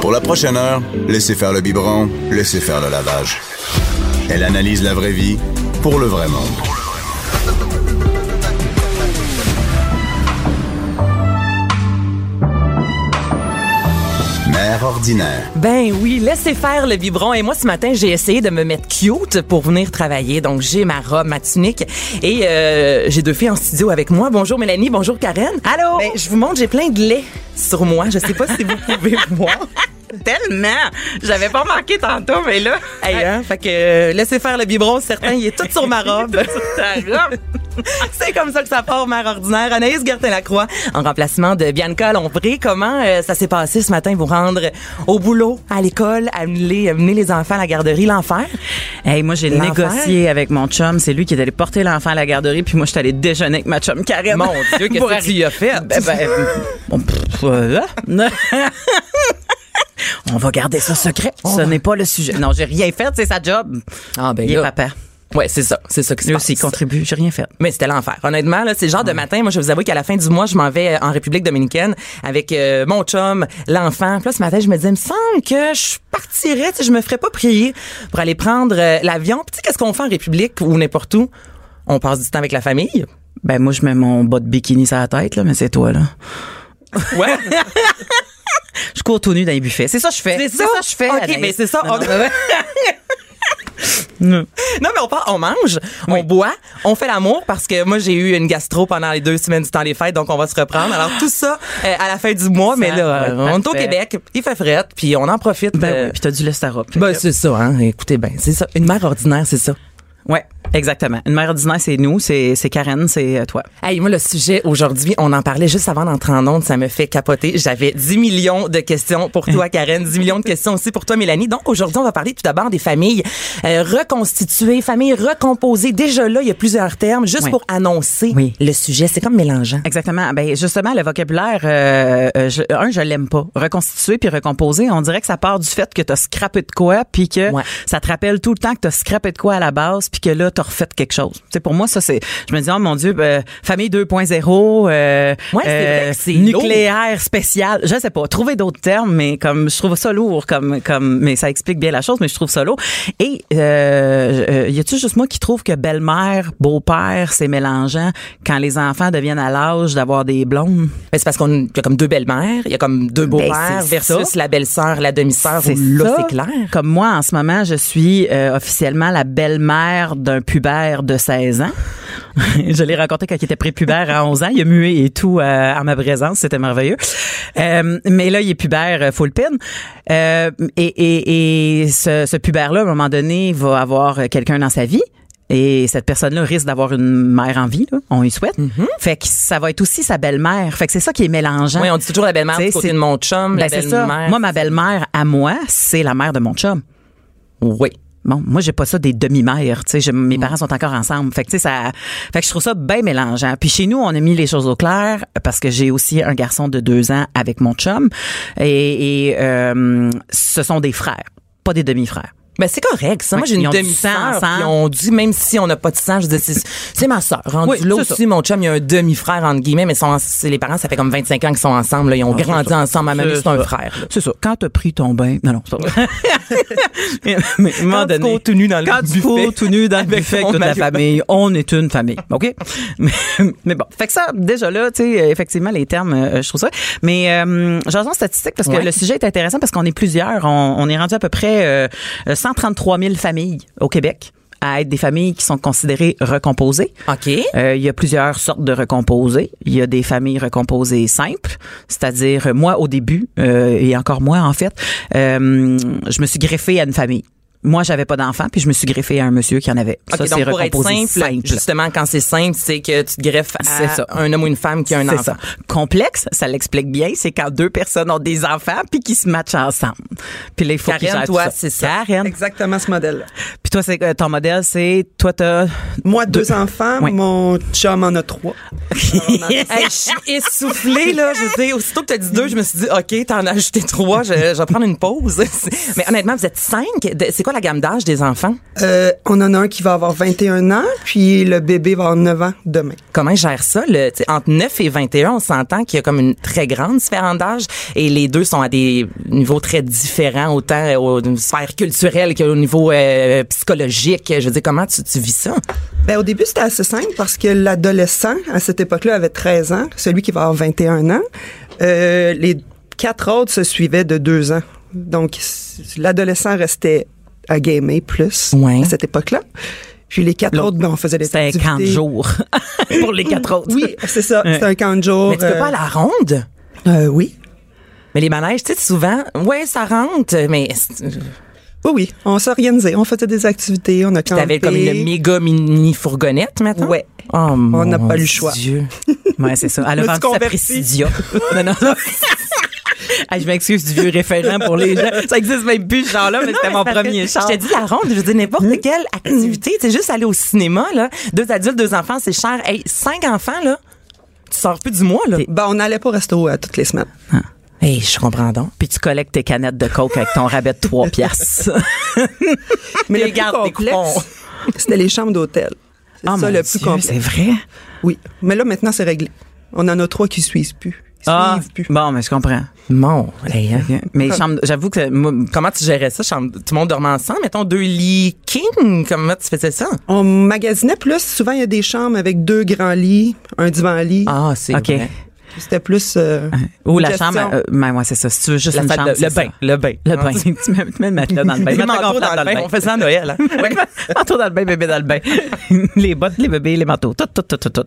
Pour la prochaine heure, laissez faire le biberon, laissez faire le lavage. Elle analyse la vraie vie pour le vrai monde. Mère ordinaire. Ben oui, laissez faire le biberon. Et moi, ce matin, j'ai essayé de me mettre cute pour venir travailler. Donc, j'ai ma robe, ma tunique. Et euh, j'ai deux filles en studio avec moi. Bonjour Mélanie, bonjour Karen. Allô? Ben, je vous montre, j'ai plein de lait sur moi. Je sais pas si vous pouvez voir. Tellement! J'avais pas marqué tantôt, mais là. Hey, hein? Fait que euh, laissez faire le biberon, certain, il est tout sur ma robe. C'est comme ça que ça part, mère ordinaire. Anaïs Gertin-Lacroix, en remplacement de Bianca Lombré. Comment euh, ça s'est passé ce matin, vous rendre au boulot, à l'école, amener, amener les enfants à la garderie, l'enfer? Hey, moi, j'ai négocié avec mon chum. C'est lui qui est allé porter l'enfant à la garderie, puis moi, je suis allée déjeuner avec ma chum Karen. Mon Dieu, qu'est-ce que tu y as fait? Ben, ben, bon, pff, euh, On va garder ça secret. Ce n'est pas le sujet. Non, j'ai rien fait, c'est sa job. Ah, ben Il est papa. Ouais, c'est ça. C'est ça qui se Lui passe. aussi, il contribue. J'ai rien fait. Mais c'était l'enfer. Honnêtement, là, c'est le genre de matin. Moi, je vous avoue qu'à la fin du mois, je m'en vais en République dominicaine avec euh, mon chum, l'enfant. Puis là, ce matin, je me disais, il me semble que je partirais, tu sais, je me ferais pas prier pour aller prendre euh, l'avion. Puis tu sais, qu'est-ce qu'on fait en République ou n'importe où? On passe du temps avec la famille? Ben, moi, je mets mon bas de bikini sur la tête, là, mais c'est toi, là. Ouais. Je cours tout nu dans les buffets. C'est ça que je fais. C'est ça? que je fais. OK, Anaïs. mais c'est ça. Non, On- non, ouais. Non, mais on part, on mange, on boit, on fait l'amour parce que moi, j'ai eu une gastro pendant les deux semaines du temps des fêtes, donc on va se reprendre. Alors, tout ça euh, à la fin du mois, mais là, on est au. Québec, il fait fret, puis on en profite. Ben euh, oui, puis t'as du robe. Fait Ben, c'est ça, hein. Écoutez, ben, c'est ça. Une mère ordinaire, c'est ça. Ouais, exactement. Une mère ordinaire, c'est nous, c'est Karen, c'est euh, toi. Hey, moi, le sujet aujourd'hui, on en parlait juste avant d'entrer en onde, ça me fait capoter. J'avais 10 millions de questions pour toi, Karen, 10 millions de questions aussi pour toi, Mélanie. Donc, aujourd'hui, on va parler tout d'abord des familles euh, reconstituées, familles recomposées. Déjà là, il y a plusieurs termes, juste Oui. pour annoncer Oui. le sujet. C'est comme mélangeant. Exactement. Ben justement, le vocabulaire, euh, euh, je, un, je l'aime pas. Reconstituer puis recomposer, on dirait que ça part du fait que t'as scrappé de quoi, puis que Ouais. ça te rappelle tout le temps que t'as scrappé de quoi à la base, puis que là t'as refait quelque chose. C'est pour moi ça c'est. Je me dis oh mon dieu, ben, famille 2.0, euh, Ouais, c'est nucléaire spécial. Je sais pas. Trouver d'autres termes, mais comme je trouve ça lourd, comme comme, mais ça explique bien la chose, mais je trouve ça lourd. Et euh, euh, y a-tu juste moi qui trouve que belle-mère, beau-père, c'est mélangeant quand les enfants deviennent à l'âge d'avoir des blondes? Ben, c'est parce qu'on y a comme deux belles-mères, il y a comme deux beaux-pères Ben, c'est versus ça. la belle-sœur, la demi-sœur. Là, c'est clair. Comme moi, en ce moment, je suis euh, officiellement la belle-mère d'un pubère de 16 ans. je l'ai rencontré quand il était prépubère à 11 ans. Il a mué et tout euh, en ma présence. C'était merveilleux. Euh, mais là, il est pubère euh, full pin. Euh, et et, et ce, ce pubère-là, à un moment donné, va avoir quelqu'un dans sa vie. Et cette personne-là risque d'avoir une mère en vie, là. on y souhaite. Fait que ça va être aussi sa belle-mère. Fait que c'est ça qui est mélangeant. Oui, on dit toujours la belle-mère du côté c'est- de mon chum, la Ben, ça. belle-mère. Moi, ma belle-mère à moi, c'est la mère de mon chum. Oui. Bon, moi j'ai pas ça des demi-mères, tu sais, mes parents sont encore ensemble. Fait que tu sais ça fait que je trouve ça bien mélangeant. Puis chez nous, on a mis les choses au clair parce que j'ai aussi un garçon de deux ans avec mon chum et, et, euh, ce sont des frères, pas des demi-frères. Ben, c'est correct, ça. Moi, j'ai une demi-sœur. Puis on dit, même si on n'a pas de sang, je dis, c'est, ma sœur. Rendu Oui, là aussi, mon chum, il y a un demi-frère, entre guillemets, mais sont, les parents, ça fait comme 25 ans qu'ils sont ensemble, là. Ils ont grandi ensemble. Ma mamie, C'est un ça. frère. C'est ça. Quand t'as pris ton bain, non non, c'est pas vrai. mais, mais Quand tu cours tout nu dans le quand tu buffet cours tout nu dans le buffet avec toute la famille, on est une famille, ok? Mais, mais bon, fait que ça déjà là, tu sais, effectivement les termes, euh, je trouve ça. Mais euh, j'en statistique parce que Ouais. le sujet est intéressant parce qu'on est plusieurs, on, on est rendu à peu près euh, 133 000 familles au Québec à être des familles qui sont considérées recomposées. OK. Euh, il y a plusieurs sortes de recomposés. Il y a des familles recomposées simples, c'est-à-dire moi au début euh, et encore moi en fait, euh, je me suis greffée à une famille. Moi, j'avais pas d'enfant, puis je me suis greffée à un monsieur qui en avait. Ça, donc c'est pour être simple, simple. justement, quand c'est simple, c'est que tu te greffes C'est à ça. un homme ou une femme qui a un C'est enfant. ça. Complexe, ça l'explique bien, c'est quand deux personnes ont des enfants puis qui se matchent ensemble. Puis là, il faut Karen, toi, c'est ça. Karen. Exactement ce modèle-là. Puis toi, c'est euh, ton modèle, c'est toi t'as Moi, deux, enfants, Oui. mon chum en a trois. Hey, je suis essoufflée, là. Je veux dire, aussitôt que tu as dit deux, je me suis dit, OK, t'en as ajouté trois, je, je vais prendre une pause. Mais honnêtement, vous êtes cinq. C'est quoi la gamme d'âge des enfants? Euh, on en a un qui va avoir 21 ans, puis le bébé va avoir 9 ans demain. Comment ils gèrent ça? Le, entre 9 et 21, on s'entend qu'il y a comme une très grande différence d'âge et les deux sont à des niveaux très différents, autant au une sphère culturelle qu'au niveau euh, psychologique. Je veux dire, comment tu, tu vis ça? Ben, au début, c'était assez simple parce que l'adolescent, à cette époque-là, avait 13 ans, celui qui va avoir 21 ans. Euh, les quatre autres se suivaient de deux ans. Donc, l'adolescent restait à gamer plus Ouais. à cette époque-là. Puis les quatre autres, ben, on faisait des c'était un activités. camp de jour pour les quatre autres. Oui, c'est ça. C'était un camp de jour. Mais tu peux pas à la ronde? euh, oui. Mais les manèges, tu sais, souvent, ouais, ça rentre, mais Oui, oui. On s'organisait. On faisait des activités. On a campé. t'avais comme une méga mini fourgonnette maintenant? Ouais. Oh, On n'a pas eu le choix. Dieu. Ouais, c'est ça. Elle a vendu sa. Presidia. non, non. Hey, je m'excuse du vieux référent pour les gens. Ça existe même plus, ce genre-là, mais c'était mon premier char. Je te dis la ronde, je veux dire n'importe quelle activité. C'est juste aller au cinéma, là. Deux adultes, deux enfants, c'est cher. Hey, cinq enfants, là. Tu sors plus du mois, là. Ben, on n'allait pas au resto euh, toutes les semaines. Hey, je comprends donc. Puis tu collectes tes canettes de coke avec ton rabais de 3 piastres. Mais T'es le plus complexe, c'était les chambres d'hôtel. C'est Ah, ça le plus Dieu, complexe. C'est vrai? Oui. Mais là, maintenant, c'est réglé. On en a trois qui suivent plus. Ils Ah, plus. bon, mais je comprends. Mon, hey, hein. Mais chambre- j'avoue que moi, Comment tu gérais ça? chambre- Tout le monde dormait ensemble? Mettons deux lits king. Comment tu faisais ça? On magasinait plus. Souvent, il y a des chambres avec deux grands lits, un divan-lit. Ah, c'est OK. vrai. C'était plus... euh, Ou la gestion. chambre, euh, ben ouais, c'est ça. Si tu veux juste La une chambre, de- le bain. Le bain. Le bain. tu mets, tu mets le matelas dans le bain. Les manteaux dans le bain. On faisait ça à Noël, hein? Ouais. manteau dans le bain, bébé dans le bain. les bottes, les bébés, les manteaux, tout, tout, tout, tout, tout.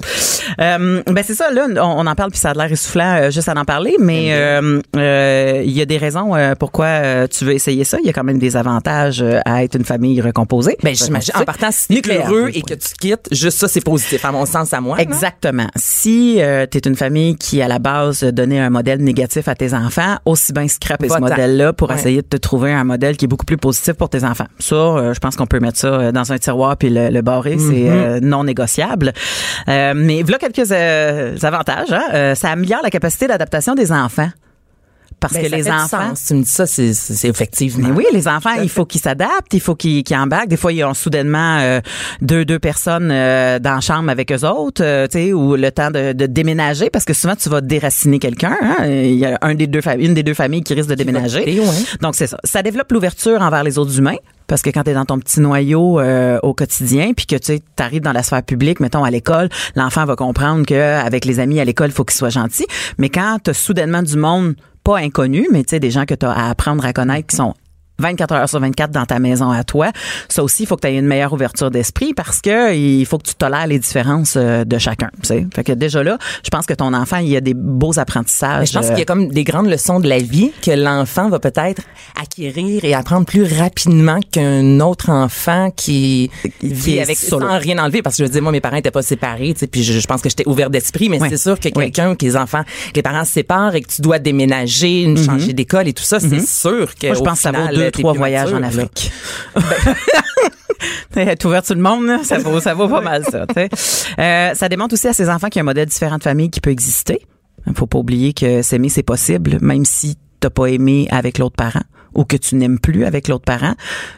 Euh, ben c'est ça, là, on, on en parle puis ça a l'air essoufflant euh, juste à en parler, mais euh, euh, il y a des raisons euh, pourquoi euh, tu veux essayer ça. Il y a quand même des avantages euh, à être une famille recomposée. Ben, j'imagine, en partant, si t'es Nucléaire, heureux et que tu quittes, juste ça, c'est positif, à mon sens, à moi. Exactement. Si tu es une famille qui, à la base, donnait un modèle négatif à tes enfants, aussi bien scraper ce modèle-là pour Ouais. essayer de te trouver un modèle qui est beaucoup plus positif pour tes enfants. Ça, euh, je pense qu'on peut mettre ça euh, dans un tiroir puis le, le barrer, c'est euh, non négociable. Euh, mais voilà quelques euh, avantages. Hein? Euh, ça améliore la capacité d'adaptation des enfants. Parce Ben, que les enfants... Tu me dis ça, c'est, effectivement. Mais oui, les enfants, il faut qu'ils s'adaptent, il faut qu'ils qu'ils embarquent. Des fois, ils ont soudainement euh, deux deux personnes euh, dans la chambre avec eux autres, euh, tu sais, ou le temps de, de déménager, parce que souvent tu vas déraciner quelqu'un. hein. Il y a un des deux une des deux familles qui risque de déménager. quitter, ouais. Donc c'est ça. Ça développe l'ouverture envers les autres humains. Parce que quand tu es dans ton petit noyau euh, au quotidien, puis que tu arrives dans la sphère publique, mettons à l'école, l'enfant va comprendre que avec les amis à l'école, il faut qu'il soit gentil. Mais quand tu soudainement du monde pas inconnu, mais tu sais des gens que tu as à apprendre à connaître qui sont 24 heures sur 24 dans ta maison à toi. Ça aussi, il faut que tu aies une meilleure ouverture d'esprit parce que il faut que tu tolères les différences euh, de chacun. tu sais. Fait que déjà là, je pense que ton enfant, il y a des beaux apprentissages. Mais je pense euh, qu'il y a comme des grandes leçons de la vie que l'enfant va peut-être acquérir et apprendre plus rapidement qu'un autre enfant qui vit est avec solo. sans rien enlever parce que je veux dire moi mes parents étaient pas séparés tu sais puis je, je pense que j'étais ouvert d'esprit mais Oui. c'est sûr que Oui. quelqu'un que les enfants que les parents se séparent et que tu dois déménager changer d'école et tout ça c'est sûr que. Moi, je pense que ça vaut deux, trois voyages en. Afrique. Être ouvert sur le monde, là, ça vaut, ça vaut pas mal ça. Euh, ça démontre aussi à ces enfants qu'il y a un modèle différent de famille qui peut exister. Il faut pas oublier que s'aimer, c'est possible, même si t'as pas aimé avec l'autre parent ou que tu n'aimes plus avec l'autre parent.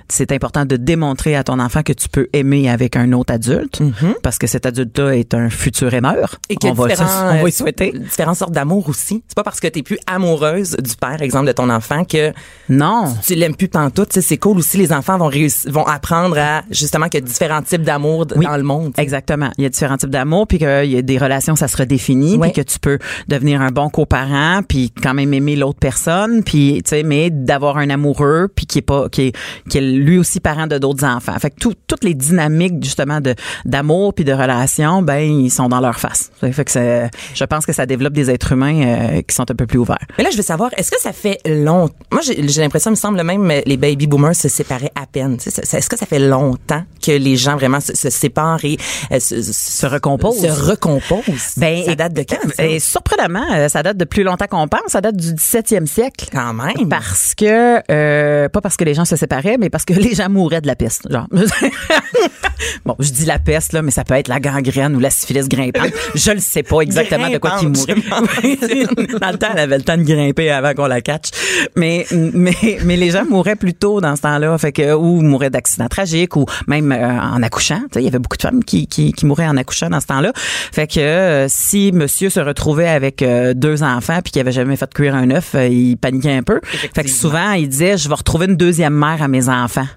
C'est important de démontrer à ton enfant que tu peux aimer avec un autre adulte parce que cet adulte-là est un futur aimeur. Et qu'il y on a va, on va euh, y souhaiter. différentes sortes d'amour aussi. C'est pas parce que t'es plus amoureuse du père, exemple, de ton enfant que Non. tu l'aimes plus pantoute. Tu sais, c'est cool aussi. Les enfants vont réussir, vont apprendre à, justement, qu'il y a différents types d'amour Oui. dans le monde. Exactement. Il y a différents types d'amour, puis qu'il y a des relations, ça se redéfinit, Ouais. puis que tu peux devenir un bon coparent, puis quand même aimer l'autre personne, puis tu sais, mais d'avoir un un amoureux puis qui est pas qui est, qui est lui aussi parent de d'autres enfants. Fait que tout- toutes les dynamiques justement de d'amour puis de relation, ben ils sont dans leur face. Fait que je pense que ça développe des êtres humains euh, qui sont un peu plus ouverts. Mais là, je veux savoir, est-ce que ça fait longtemps? Moi, j'ai l'impression, il me semble même, euh, les baby boomers se séparaient à peine. Est-ce que ça fait longtemps que les gens vraiment se, se séparent et euh, se, Se recomposent? Se recomposent? Ben, ça date de quand? ça? Et surprenamment, euh, ça date de plus longtemps qu'on pense. Ça date du 17e siècle. Quand même. Parce que, euh, pas parce que les gens se séparaient, mais parce que les gens mouraient de la peste. Genre. bon, je dis la peste, là, mais ça peut être la gangrène ou la syphilis grimpante. Je le sais pas exactement de quoi qui Grimpante, mouraient. dans le temps, elle avait le temps de grimper avant qu'on la catch. Mais, mais, mais les gens mouraient plus tôt dans ce temps-là. Fait que, ou mouraient d'accidents tragiques ou même euh, en accouchant. Il y avait beaucoup de femmes qui, qui, qui mouraient en accouchant dans ce temps-là. Fait que euh, si monsieur se retrouvait avec deux enfants puis qu'il avait jamais fait cuire un œuf, il paniquait un peu. Fait que souvent, il disait, je vais retrouver une deuxième mère à mes enfants.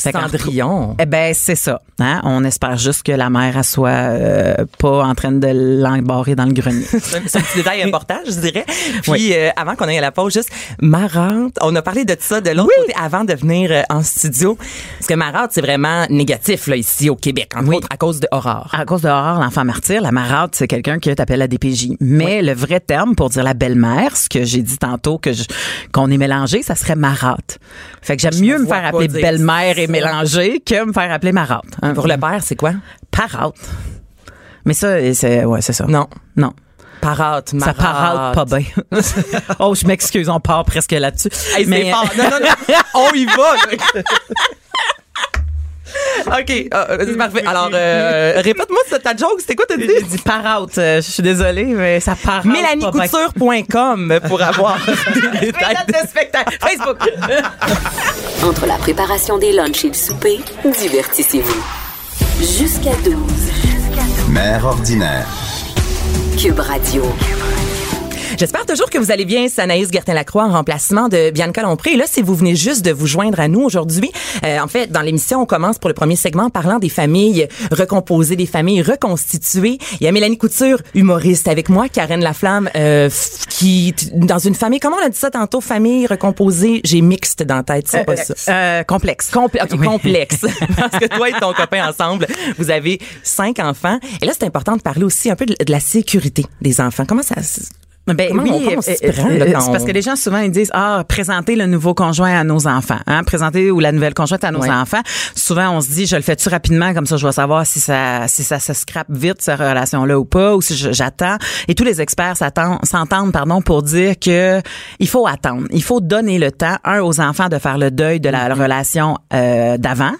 Cendrillon. eh ben c'est ça. Hein? On espère juste que la mère elle soit euh, pas en train de l'embarrer dans le grenier. C'est un- petit détail important, je dirais. Puis, euh, avant qu'on aille à la pause, juste marrante. On a parlé de ça de l'autre côté avant de venir euh, en studio. Parce que marante, c'est vraiment négatif, là, ici au Québec. Entre Oui. autres, à cause de Aurore. À cause de Aurore, l'enfant martyr, la marade, c'est quelqu'un qui t'appelle la DPJ. Mais le vrai terme pour dire la belle-mère, ce que j'ai dit tantôt que qu'on est mélangé, ça serait marate. Fait que j'aime mieux me faire appeler belle-mère et ça. mélangée que me faire appeler marate. Hein, Pour le père, c'est quoi? parade. Mais ça, c'est ouais, c'est ça. Non. Non. Parate, Ça marate. parade pas bien. oh, je m'excuse, on part presque là-dessus. Hey, Mais- fort. Non, non, non. On y va. OK, euh, c'est parfait. Alors, euh, répète-moi ça, ta joke, c'était quoi t'as dit? J'ai dit part out. Euh, Je suis désolée, mais ça part out. MélanieCouture.com pour avoir des détails. De spectacle. Facebook. Entre la préparation des lunchs et le souper, divertissez-vous. Jusqu'à 12. Mère ordinaire. Cube Radio. J'espère toujours que vous allez bien. C'est Anaïs Gertin-Lacroix en remplacement de Bianca Lompré. Et là, si vous venez juste de vous joindre à nous aujourd'hui, euh, en fait, dans l'émission, on commence pour le premier segment en parlant des familles recomposées, des familles reconstituées. Il y a Mélanie Couture, humoriste, avec moi, Karen Laflamme, euh, qui, dans une famille, comment on a dit ça tantôt, famille recomposée, j'ai mixte dans la tête, c'est pas ça. Euh, complexe. Complé- ok, Oui. complexe. Parce que toi et ton copain ensemble, vous avez cinq enfants. Et là, c'est important de parler aussi un peu de, de la sécurité des enfants. Comment ça... Ben Comment oui, euh, euh, c'est parce que les gens souvent ils disent ah présenter le nouveau conjoint à nos enfants, hein, présenter ou la nouvelle conjointe à nos enfants. Souvent on se dit je le fais tu rapidement comme ça je vais savoir si ça si ça se scrape vite cette relation là ou pas ou si j'attends. Et tous les experts s'entendent pardon pour dire que il faut attendre, il faut donner le temps un aux enfants de faire le deuil de la Mm-hmm. relation euh, d'avant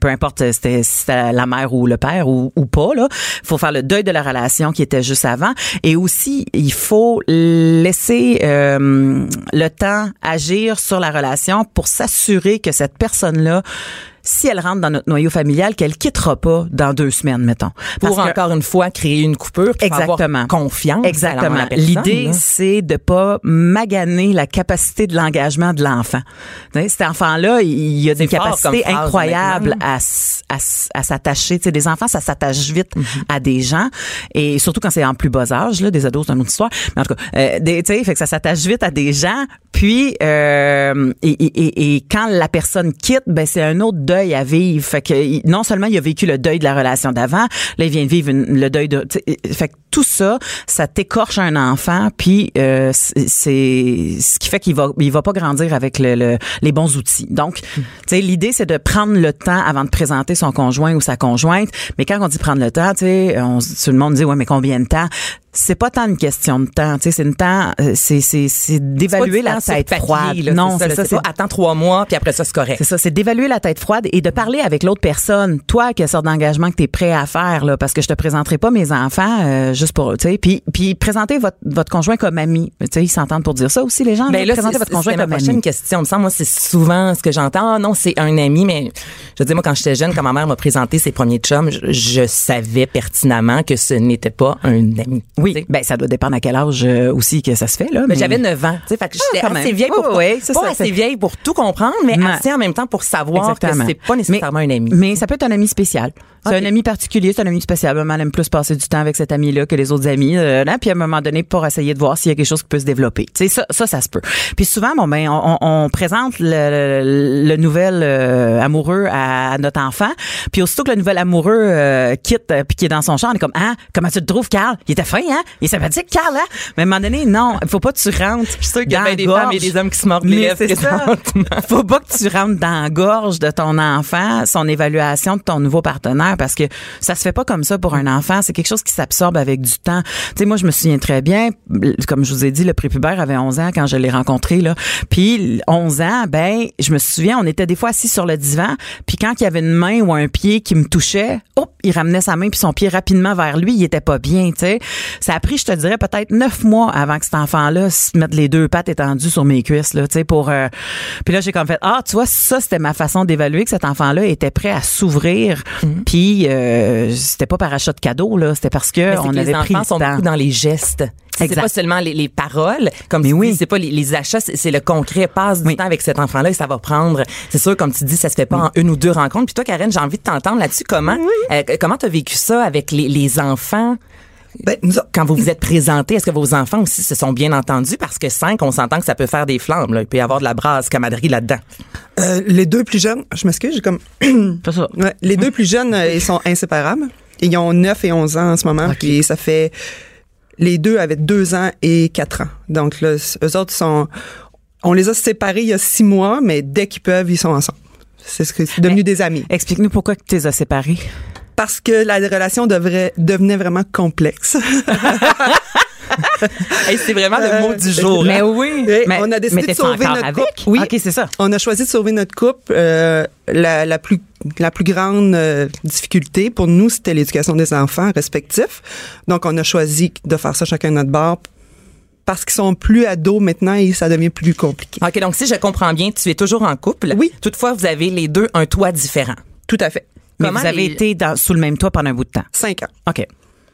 peu importe euh, si c'était la mère ou le père ou, ou pas là faut faire le deuil de la relation qui était juste avant. Et aussi il faut laisser euh, le temps agir sur la relation pour s'assurer que cette personne là si elle rentre dans notre noyau familial qu'elle quittera pas dans deux semaines mettons pour Parce que- encore une fois créer une coupure, Exactement. avoir confiance. Exactement. L'idée, c'est de pas maganer la capacité de l'engagement de l'enfant. Cet enfant-là, il a phrase, incroyables honnêtement. à, à, à s'attacher. Tu sais, des enfants, ça s'attache vite Mhm. à des gens, et surtout quand c'est en plus bas âge. Là, des ados, c'est une autre histoire. Mais en tout cas, euh, des- tu sais, fait que ça s'attache vite à des gens. Puis, euh, et, et, et, et quand la personne quitte, ben c'est un autre deuil à vivre. Fait que il- non seulement il a vécu le deuil de la relation d'avant, là il vient de vivre une- le deuil de. Fait que tout ça, ça t'écorche un enfant. Puis euh, c'est ce qui fait qu'il va il va pas grandir avec le, le- les bons outils. Donc, tu sais, l'idée c'est de prendre le temps avant de présenter son conjoint ou sa conjointe. Mais quand on dit prendre le temps, tu sais, on tout le monde dit ouais mais combien de temps? C'est pas tant une question de temps, tu sais, c'est une temps, euh, c'est c'est c'est d'évaluer la tête papier, froide. là, non, c'est ça. pas attends trois mois, puis après ça, c'est correct. c'est ça, c'est d'évaluer la tête froide et de parler avec l'autre personne. Toi, quelle sorte d'engagement que tu es prêt à faire là parce que je te présenterai pas mes enfants euh, juste pour tu sais puis puis présenter votre votre conjoint comme ami. Tu sais, ils s'entendent pour dire ça aussi les gens. Ben là, présenter votre conjoint c'était ma comme prochaine ami. question. Me semble, moi, c'est souvent ce que j'entends. Ah non, c'est un ami, mais je veux dire, moi, quand j'étais jeune, quand ma mère m'a présenté ses premiers chums, je, je savais pertinemment que ce n'était pas un ami. Oui, ben ça doit dépendre à quel âge euh, aussi que ça se fait là. Mais- j'avais 9 ans, tu sais, fait que j'étais quand même. assez vieille pour Oui, oui, pas ça, assez vieille pour tout comprendre, mais assez en même temps pour savoir Exactement. que c'est pas nécessairement mais, un ami. Mais ça peut être un ami spécial. C'est un ami particulier, c'est un ami spécial. Maman aime plus passer du temps avec cet ami-là que les autres amis. euh, là, puis à un moment donné, pour essayer de voir s'il y a quelque chose qui peut se développer. Tu sais, ça, ça, ça se peut. Puis souvent, bon ben, on, on présente le, le, le nouvel euh, amoureux à notre enfant. Puis aussitôt que le nouvel amoureux euh, quitte euh, puis qui est dans son champ, on est comme ah, comment tu le trouves, Carl? Il était fin, hein? Il est sympathique, Carl, hein? Mais à un moment donné, non, il faut pas que tu rentres. Je suis sûr qu'il y a bien des femmes et des hommes qui se mordent les lèvres c'est ça. Faut pas que tu rentres dans la gorge de ton enfant, son évaluation de ton nouveau partenaire, parce que ça se fait pas comme ça pour un enfant. C'est quelque chose qui s'absorbe avec du temps. Tu sais, moi, je me souviens très bien, comme je vous ai dit, le prépubère avait 11 ans quand je l'ai rencontré, là. Puis, 11 ans, ben, je me souviens, on était des fois assis sur le divan, puis quand il y avait une main ou un pied qui me touchait, hop, il ramenait sa main puis son pied rapidement vers lui, il était pas bien, tu sais. Ça a pris, je te dirais, peut-être neuf mois avant que cet enfant-là se mette les deux pattes étendues sur mes cuisses, là, tu sais, pour... euh, Puis là, j'ai comme fait, ah, tu vois, ça, c'était ma façon d'évaluer que cet enfant-là était prêt à s'ouvrir. Puis, euh, c'était pas par achat de cadeau, là, c'était parce que on que avait les pris enfants le sont beaucoup dans les gestes. C'est pas seulement les, les paroles, comme Mais tu oui. dis, c'est pas les, les achats, c'est le concret. Passe du Oui. temps avec cet enfant-là et ça va prendre. C'est sûr, comme tu dis, ça se fait pas en une ou deux rencontres. Puis toi, Karen, j'ai envie de t'entendre là-dessus. Comment, euh, comment t'as vécu ça avec les, les enfants? Ben, nous Quand vous vous êtes présentés, est-ce que vos enfants aussi se sont bien entendus? Parce que cinq, on s'entend que ça peut faire des flammes. Là. Il peut y avoir de la brasse camaraderie là-dedans. euh, les deux plus jeunes, je m'excuse, j'ai comme Pas ça. Ouais, les deux plus jeunes, euh, ils sont inséparables. Ils ont 9 et 11 ans en ce moment. Puis ça fait... Les deux avaient 2 ans et 4 ans. Donc là, eux autres sont... On les a séparés il y a 6 mois, mais dès qu'ils peuvent, ils sont ensemble. C'est ce que c'est devenu Mais- des amis. Explique-nous pourquoi tu les as séparés. Parce que la relation devrait, devenait vraiment complexe. Hey, c'est vraiment le mot du jour. Mais hein? oui. Mais, on a décidé mais de sauver notre avec? couple? Oui. OK, c'est ça. On a choisi de sauver notre couple. Euh, la, la plus la plus grande euh, difficulté pour nous, c'était l'éducation des enfants respectifs. Donc, on a choisi de faire ça chacun de notre bord parce qu'ils sont plus ados maintenant et ça devient plus compliqué. OK, donc si je comprends bien, tu es toujours en couple. Oui. Toutefois, vous avez les deux un toit différent. Tout à fait. Mais Comment vous avez les- été dans- sous le même toit pendant un bout de temps? Cinq ans. OK.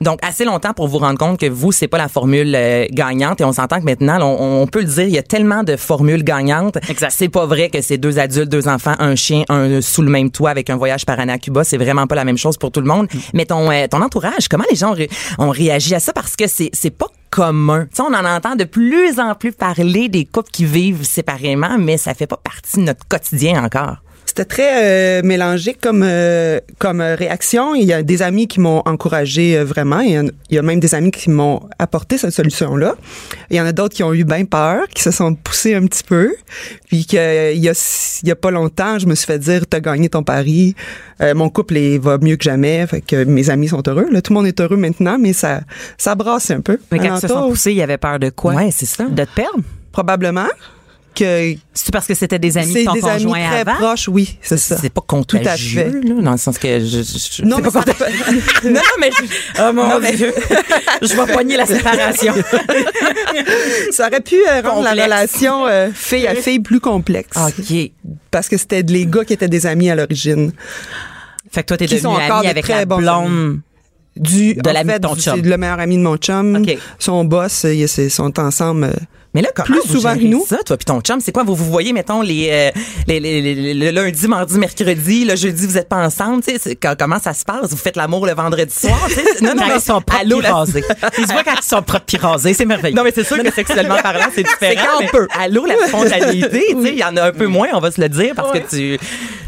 Donc, assez longtemps pour vous rendre compte que vous, c'est pas la formule euh, gagnante. Et on s'entend que maintenant, on, on peut le dire, il y a tellement de formules gagnantes. Exact. C'est pas vrai que c'est deux adultes, deux enfants, un chien, un sous le même toit avec un voyage par année à Cuba. C'est vraiment pas la même chose pour tout le monde. Mais ton, euh, ton entourage, comment les gens ont, ré- ont réagi à ça? Parce que c'est, c'est pas commun. Tu sais, on en entend de plus en plus parler des couples qui vivent séparément, mais ça fait pas partie de notre quotidien encore. C'était très euh, mélangé comme euh, comme euh, réaction. Il y a des amis qui m'ont encouragé euh, vraiment. Il y, a, il y a même des amis qui m'ont apporté cette solution-là. Il y en a d'autres qui ont eu bien peur, qui se sont poussés un petit peu. Puis qu'il y a, il y a pas longtemps, je me suis fait dire, t'as gagné ton pari. Euh, mon couple il va mieux que jamais. Fait que mes amis sont heureux. Là, tout le monde est heureux maintenant, mais ça ça brasse un peu. Mais quand ils se sont poussés, il avait peur de quoi? Ouais, c'est ça. De te perdre? Probablement que C'est parce que c'était des amis de c'est ton des amis conjoint très avant? proches, oui, c'est ça. C'est pas Tout à contagieux, fait. là, dans le sens que je, je- je- Non, mais pas ça contagieux. peut- non, non, mais je- Oh mon Non, mais- Dieu! Je vais poigner la séparation. Ça aurait pu euh, rendre la relation euh, fille à fille plus complexe. OK. Parce que c'était les gars qui étaient des amis à l'origine. fait que toi, t'es devenu sont encore ami de avec très la blonde. Du, De l'ami de ton chum. C'est le meilleur ami de mon chum. OK. Son boss, euh, ils sont ensemble. Mais là, comment Plus vous souvent que nous. ça, toi puis ton chum, c'est quoi? Vous vous voyez mettons les, euh, les, les- les- le lundi, mardi, mercredi, le jeudi vous êtes pas ensemble, tu sais, c'est- co- comment ça se passe? Vous faites l'amour le vendredi soir, tu sais? Non Quand ils sont propres allô, la- rasés. Ils se voient quand ils sont propres pis rasés, c'est merveilleux. Non mais c'est sûr que sexuellement parlant, c'est différent. quand on peut. Allô la spontanéité, tu sais, il y en a un peu moins, on va se le dire parce que tu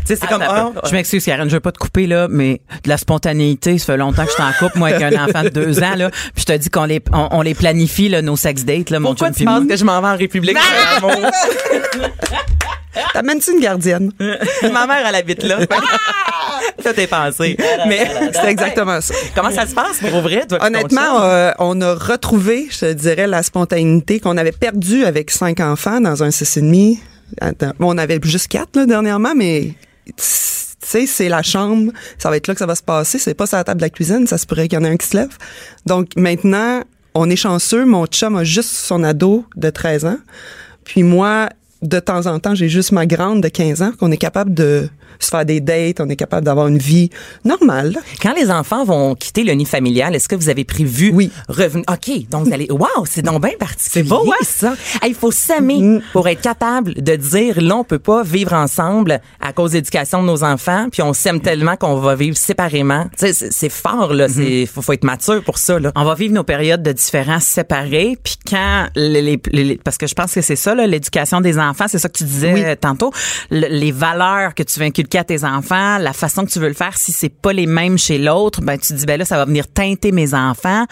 sais c'est comme Attends, ah, je m'excuse, Karen, je veux pas te couper, là, mais de la spontanéité, ça fait longtemps que je suis en couple, moi, avec un enfant de deux ans, là. Puis je te dis qu'on les, on, on les planifie, là, nos sex dates, là, mon pourquoi tu penses que je m'en vais en République l'amour? T'amènes-tu une gardienne? Ma mère elle habite là. Ça t'es pensé. Mais C'est exactement ça. comment ça se passe pour vrai toi Honnêtement, euh, on a retrouvé, je te dirais, la spontanéité qu'on avait perdue avec cinq enfants dans un six et demi. Attends, bon, on avait juste quatre là, dernièrement, mais tu sais, c'est la chambre, ça va être là que ça va se passer. C'est pas sur la table de la cuisine, ça se pourrait qu'il y en ait un qui se lève. Donc maintenant, on est chanceux. Mon chum a juste son ado de 13 ans. Puis moi, de temps en temps, j'ai juste ma grande de 15 ans, qu'on est capable de se faire des dates, on est capable d'avoir une vie normale. Quand les enfants vont quitter le nid familial, est-ce que vous avez prévu Oui. revenir? OK, donc vous allez, wow, c'est donc bien particulier. C'est beau, hein? ça. Hey, Il faut s'aimer Mm. pour être capable de dire, là, on peut pas vivre ensemble à cause de l'éducation de nos enfants, puis on s'aime tellement qu'on va vivre séparément. Tu sais, c'est- fort, là. C'est, faut, faut être mature pour ça, là. On va vivre nos périodes de différence séparées, puis quand les, les- les- parce que je pense que c'est ça là, l'éducation des enfants, c'est ça que tu disais Oui. tantôt, Le- les valeurs que tu veux inculquer à tes enfants, la façon que tu veux le faire, si c'est pas les mêmes chez l'autre, ben tu te dis ben là ça va venir teinter mes enfants.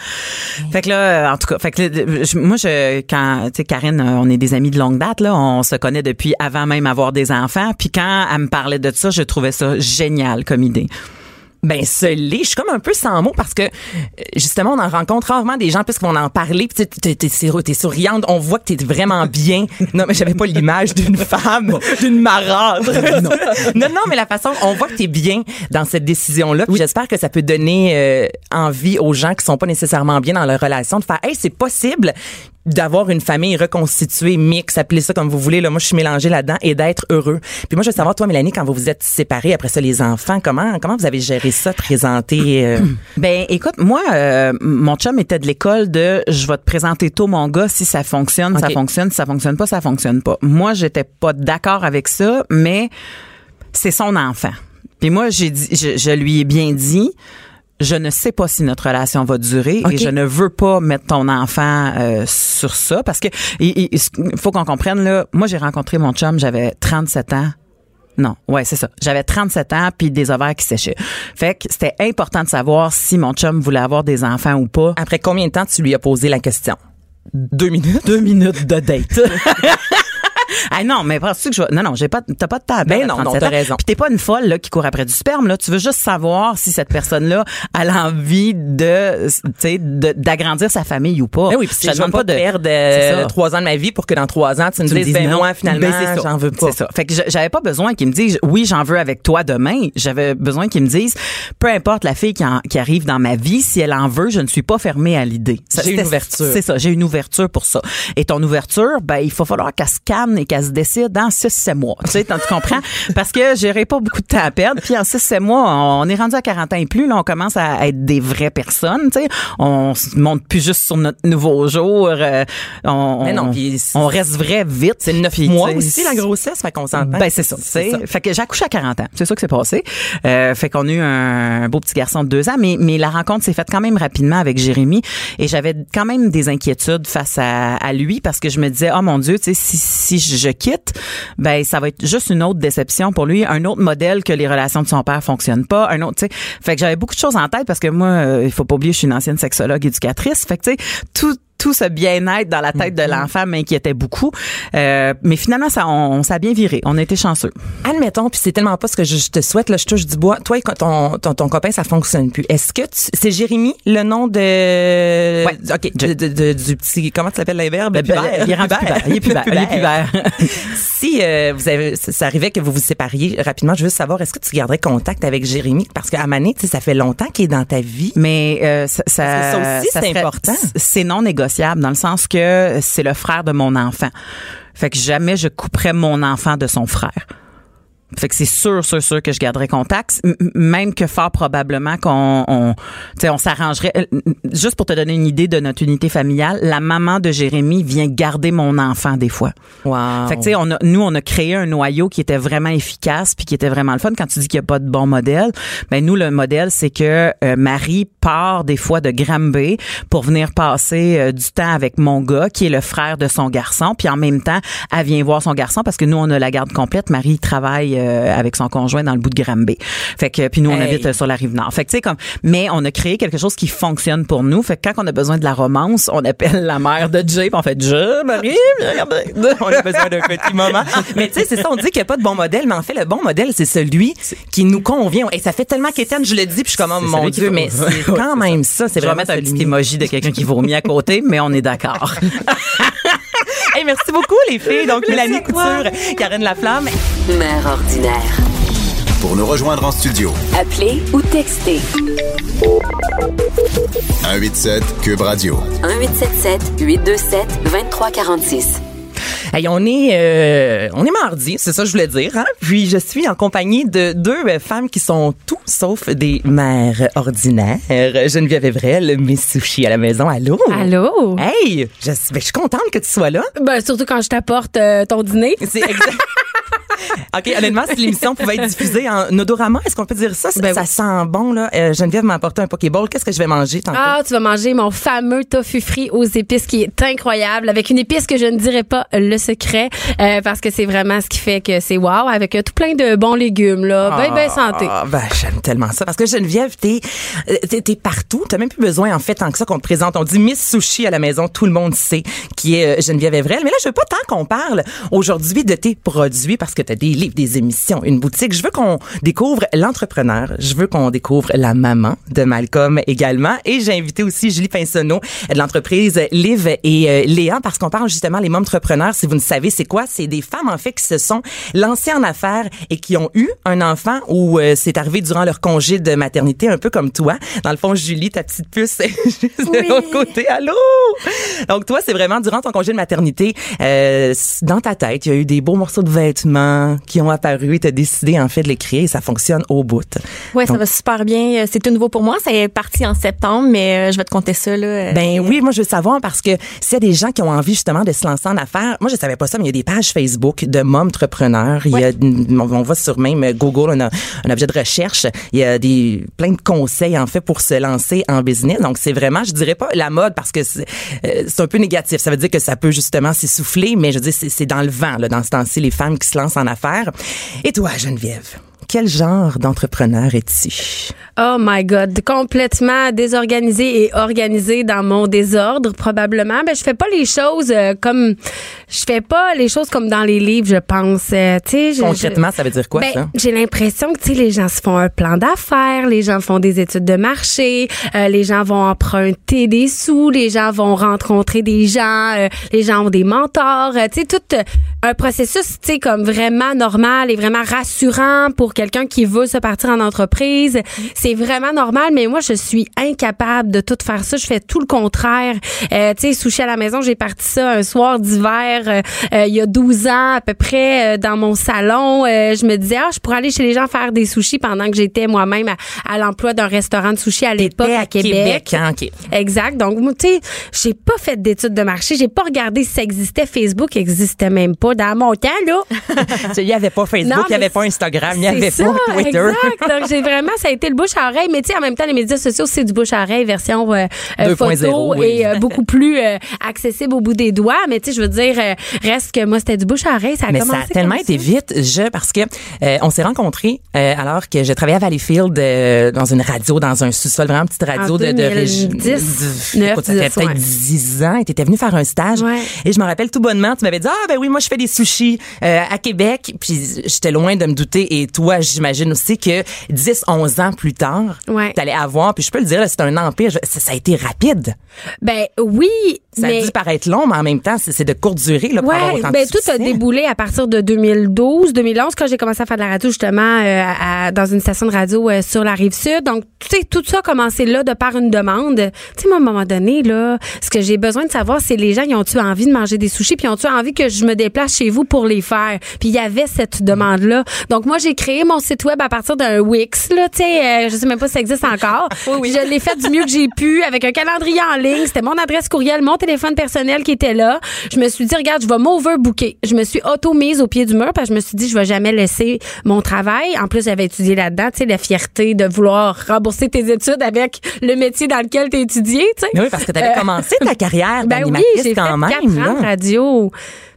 Fait que là en tout cas, fait que là, moi je quand tu sais Karine, on est des amis de longue date là, on se connaît depuis avant même avoir des enfants, puis quand elle me parlait de ça, je trouvais ça génial comme idée. Ben, ce lit, je suis comme un peu sans mots parce que, justement, on en rencontre rarement des gens puisqu'on en parlait. Puis, t'es, t'es, t'es- souriante, on voit que t'es vraiment bien. Non, mais j'avais pas l'image d'une femme, d'une marâtre. non. non, mais la façon, on voit que t'es bien dans cette décision-là. Puis j'espère que ça peut donner euh, envie aux gens qui sont pas nécessairement bien dans leur relation de faire, hey, c'est possible d'avoir une famille reconstituée, mix, appelez ça comme vous voulez. Là, moi, je suis mélangée là-dedans et d'être heureux. Puis moi, je veux savoir, toi, Mélanie, quand vous vous êtes séparés, après ça, les enfants, comment comment vous avez géré ça, présenter euh, Ben écoute, moi, euh, mon chum était de l'école de je vais te présenter tôt mon gars si ça fonctionne, ça fonctionne, si ça fonctionne pas, ça fonctionne pas. Moi, j'étais pas d'accord avec ça, mais c'est son enfant. Puis moi, j'ai dit, je, je lui ai bien dit. Je ne sais pas si notre relation va durer et je ne veux pas mettre ton enfant euh, sur ça parce que il, il- il faut qu'on comprenne là. Moi, j'ai rencontré mon chum, j'avais 37 ans. Non, ouais, c'est ça. J'avais 37 ans puis des ovaires qui séchaient. Fait que c'était important de savoir si mon chum voulait avoir des enfants ou pas. après combien de temps tu lui as posé la question? Deux minutes? Deux minutes de date. Ah non, mais penses-tu que je vais- Non, non, j'ai pas, t'as pas de à Ben non, non, 37 t'as raison. Puis t'es pas une folle, là, qui court après du sperme, là. Tu veux juste savoir si cette personne-là a l'envie de, tu sais, d'agrandir sa famille ou pas. Ben oui, puis Je te demande pas de perdre euh, trois ans de ma vie pour que dans trois ans, tu me tu me dises, ben non. moi, finalement, Ben, j'en veux pas. C'est ça. Fait que j'avais pas besoin qu'ils me disent oui, j'en veux avec toi demain. J'avais besoin qu'ils me disent peu importe la fille qui, en- qui arrive dans ma vie, si elle en veut, je ne suis pas fermée à l'idée. J'ai une ouverture. C'est ça, j'ai une ouverture pour ça. Et ton ouverture, ben il faut falloir qu'elle se calme et qu'elle se décide dans 6 7 mois. Tu sais, tu comprends? Parce que j'aurais pas beaucoup de temps à perdre. Puis en 6 7 mois, on est rendu à 40 ans et plus, là on commence à être des vraies personnes, tu sais. On se monte plus juste sur notre nouveau jour, euh, on, Mais non, on- puis on reste vrai vite. C'est neuf Puis, mois tu sais, aussi, la grossesse, fait qu'on s'entend. ben c'est ça. Ça. Fait que j'ai accouché à 40 ans. C'est ça que c'est passé. Euh, fait qu'on a eu un, beau petit garçon de deux ans, mais mais la rencontre s'est faite quand même rapidement avec Jérémy et j'avais quand même des inquiétudes face à, à lui parce que je me disais oh mon Dieu, tu sais si si je quitte, ben ça va être juste une autre déception pour lui, un autre modèle que les relations de son père fonctionnent pas, un autre, tu sais. Fait que j'avais beaucoup de choses en tête parce que moi, euh, il faut pas oublier, je suis une ancienne sexologue éducatrice. Fait que tu sais tout tout ce bien-être dans la tête de l'enfant m'inquiétait beaucoup. Euh, mais finalement, ça, on, on s'est bien viré. On a été chanceux. Admettons, puis c'est tellement pas ce que je, je te souhaite, là, je touche du bois. Toi et ton, ton, ton copain, ça fonctionne plus. Est-ce que tu- c'est Jérémy, le nom de, Ouais. ok, de, de- de- du petit, comment tu l'appelles les verbes? Ben, ben, il est rendu pubère. Il est pubère. Il est pubère. si euh, vous avez, ça ça arrivait que vous vous sépariez rapidement, je veux savoir, est-ce que tu garderais contact avec Jérémy? Parce qu'à Mané, ça fait longtemps qu'il est dans ta vie. Mais euh, ça, ça, ça aussi, c'est important. C'est non négociable dans le sens que c'est le frère de mon enfant. Fait que jamais je couperais mon enfant de son frère. Fait que c'est sûr, sûr, sûr que je garderai contact. Même que fort probablement qu'on, on, on s'arrangerait. Euh, Juste pour te donner une idée de notre unité familiale, la maman de Jérémy vient garder mon enfant des fois. Wow. Fait que, tu sais, on a, nous, on a créé un noyau qui était vraiment efficace puis qui était vraiment le fun. Quand tu dis qu'il n'y a pas de bon modèle, ben nous, le modèle, c'est que euh, Marie part des fois de Granby pour venir passer euh, du temps avec mon gars, qui est le frère de son garçon. Puis en même temps, elle vient voir son garçon parce que nous, on a la garde complète. Marie travaille euh, avec son conjoint dans le bout de Granby. Fait que, puis nous, on Hey. habite sur la rive nord. Fait que, tu sais, comme, mais on a créé quelque chose qui fonctionne pour nous. Fait que quand on a besoin de la romance, on appelle la mère de Jay, puis on fait Jay, Marie, viens regarder. on a besoin d'un petit moment. Mais tu sais, c'est ça, on dit qu'il n'y a pas de bon modèle, mais en fait, le bon modèle, c'est celui qui nous convient. Et ça fait tellement qu'Étienne, je le dis, puis je suis comme, oh, mon Dieu, mais c'est quand même ça. C'est Je vraiment un petit emoji de quelqu'un qui vomit à côté, mais on est d'accord. Hey, merci beaucoup, les filles. Donc, Mélanie Couture, Karen Laflamme. Mère ordinaire. Pour nous rejoindre en studio, Appelez ou textez 187 Cube Radio. 1877 827 2346. Hey, on est euh, on est mardi, c'est ça que je voulais dire. Hein? Puis je suis en compagnie de deux femmes qui sont tout sauf des mères ordinaires. Geneviève Evrel, Miss Sushi à la maison. Allô? Allô? Hey, je, ben, je suis contente que tu sois là. Ben, surtout quand je t'apporte euh, ton dîner. C'est exact. OK, honnêtement, si l'émission pouvait être diffusée en odorama, est-ce qu'on peut dire ça? Ça, Ben ça sent bon, là. Euh, Geneviève m'a apporté un Pokéball. Qu'est-ce que je vais manger tantôt? Ah, tu vas manger mon fameux tofu frit aux épices qui est incroyable, avec une épice que je ne dirais pas le secret, euh, parce que c'est vraiment ce qui fait que c'est wow, avec euh, tout plein de bons légumes, là. Ben, ben santé. Ah, ben, j'aime tellement ça. Parce que Geneviève, t'es, euh, t'es, t'es partout. T'as même plus besoin, en fait, tant que ça qu'on te présente. On dit Miss Sushi à la maison. Tout le monde sait qui est euh, Geneviève Evrel. Mais là, je veux pas tant qu'on parle aujourd'hui de tes produits parce que t'as des livres, des émissions, une boutique. Je veux qu'on découvre l'entrepreneur. Je veux qu'on découvre la maman de Malcolm également. Et j'ai invité aussi Julie Pinsonneau de l'entreprise Liv et Léa parce qu'on parle justement les entrepreneurs. Si vous ne savez c'est quoi, c'est des femmes en fait qui se sont lancées en affaires et qui ont eu un enfant ou euh, c'est arrivé durant leur congé de maternité, un peu comme toi. Dans le fond, Julie, ta petite puce, c'est juste de l'autre côté. Allô? Donc toi, c'est vraiment durant ton congé de maternité, euh, dans ta tête, il y a eu des beaux morceaux de vêtements qui ont apparu et tu as décidé en fait de les créer et ça fonctionne au bout. Ouais, ça va super bien. Euh, C'est tout nouveau pour moi. Ça est parti en septembre, mais euh, je vais te compter ça là. euh, Ben oui, moi je veux savoir parce que s'il y a des gens qui ont envie justement de se lancer en affaires, moi je savais pas ça, mais il y a des pages Facebook de entrepreneurs. Il y a, on va sur même Google, on a un objet de recherche. Il y a des plein de conseils en fait pour se lancer en business. Donc c'est vraiment, je dirais pas la mode parce que c'est euh, un peu négatif. Ça veut dire que ça peut justement s'essouffler, mais je c'est c'est dans le vent là, dans ce temps-ci les femmes qui se lancent en affaires. Et toi, Geneviève, quel genre d'entrepreneur es-tu? Oh my God, complètement désorganisé et organisé dans mon désordre probablement. Ben je fais pas les choses euh, comme je fais pas les choses comme dans les livres, je pense. Euh, je- Concrètement, ça veut dire quoi ben, ça? j'ai l'impression que les gens se font un plan d'affaires, les gens font des études de marché, euh, les gens vont emprunter des sous, les gens vont rencontrer des gens, euh, les gens ont des mentors, tu sais tout un processus tu sais comme vraiment normal et vraiment rassurant pour quelqu'un qui veut se partir en entreprise. C'est vraiment normal, mais moi je suis incapable de tout faire ça. Je fais tout le contraire. Euh, tu sais, sushi à la maison, j'ai parti ça un soir d'hiver euh, euh, il y a 12 ans à peu près euh, dans mon salon. Euh, je me disais ah je pourrais aller chez les gens faire des sushis pendant que j'étais moi-même à, à l'emploi d'un restaurant de sushi à l'époque à Québec. hein, OK. Exact. Donc, tu sais, j'ai pas fait d'études de marché. J'ai pas regardé si ça existait. Facebook existait même pas dans mon temps, là. Il n'y avait pas Facebook, il n'y avait pas Instagram, il n'y avait ça, pas Twitter. Exact. Donc, j'ai vraiment, ça a été le bouche à oreille. Mais tu sais, en même temps, les médias sociaux, c'est du bouche à oreille version euh, euh, 2.0, photo oui. et euh, beaucoup plus euh, accessible au bout des doigts. Mais tu sais, je veux dire, reste que moi, c'était du bouche à oreille. Ça a Mais ça commencé a tellement été vite, je parce que euh, on s'est rencontrés euh, alors que je travaillais à Valleyfield euh, dans une radio, dans un sous-sol, vraiment petite radio En de, de régi- 2010, de- écoute, ça fait 9, peut-être ouais. 10 ans. Tu étais venu faire un stage Ouais. et je me rappelle tout bonnement, tu m'avais dit ah ben oui moi je fais des sushis à Québec, puis j'étais loin de me douter et toi j'imagine aussi que 10 11 ans plus tard, Ouais. tu allais avoir puis je peux le dire c'est un empire, ça, ça a été rapide. Ben oui, Ça mais a dû paraître long mais en même temps c'est de courte durée là pour avoir de ben tout a déboulé à partir de 2012, 2011 quand j'ai commencé à faire de la radio justement euh, à- dans une station de radio euh, sur la rive sud. Donc tu sais tout ça a commencé là de par une demande. Tu sais à un moment donné là, ce que j'ai besoin de savoir c'est les gens ils ont-tu envie de manger des sushis puis ont-tu envie que je me déplace chez vous pour les faire? Puis il y avait cette demande là. Donc moi j'ai créé mon site web à partir d'un Wix là, tu sais euh, je sais même pas si ça existe encore. Puis Je l'ai fait du mieux que j'ai pu avec un calendrier en ligne, c'était mon adresse courriel, mon téléphone personnel qui était là. Je me suis dit regarde, je vais m'overbooker. Je me suis auto-mise au pied du mur parce que je me suis dit je vais jamais laisser mon travail. En plus j'avais étudié là-dedans, tu sais la fierté de vouloir rembourser tes études avec le métier dans lequel tu étudié, tu sais. Oui, parce que tu avais Euh, commencé ta carrière Ben oui, d'animatrice j'ai fait quand même. quatre ans de là. radio.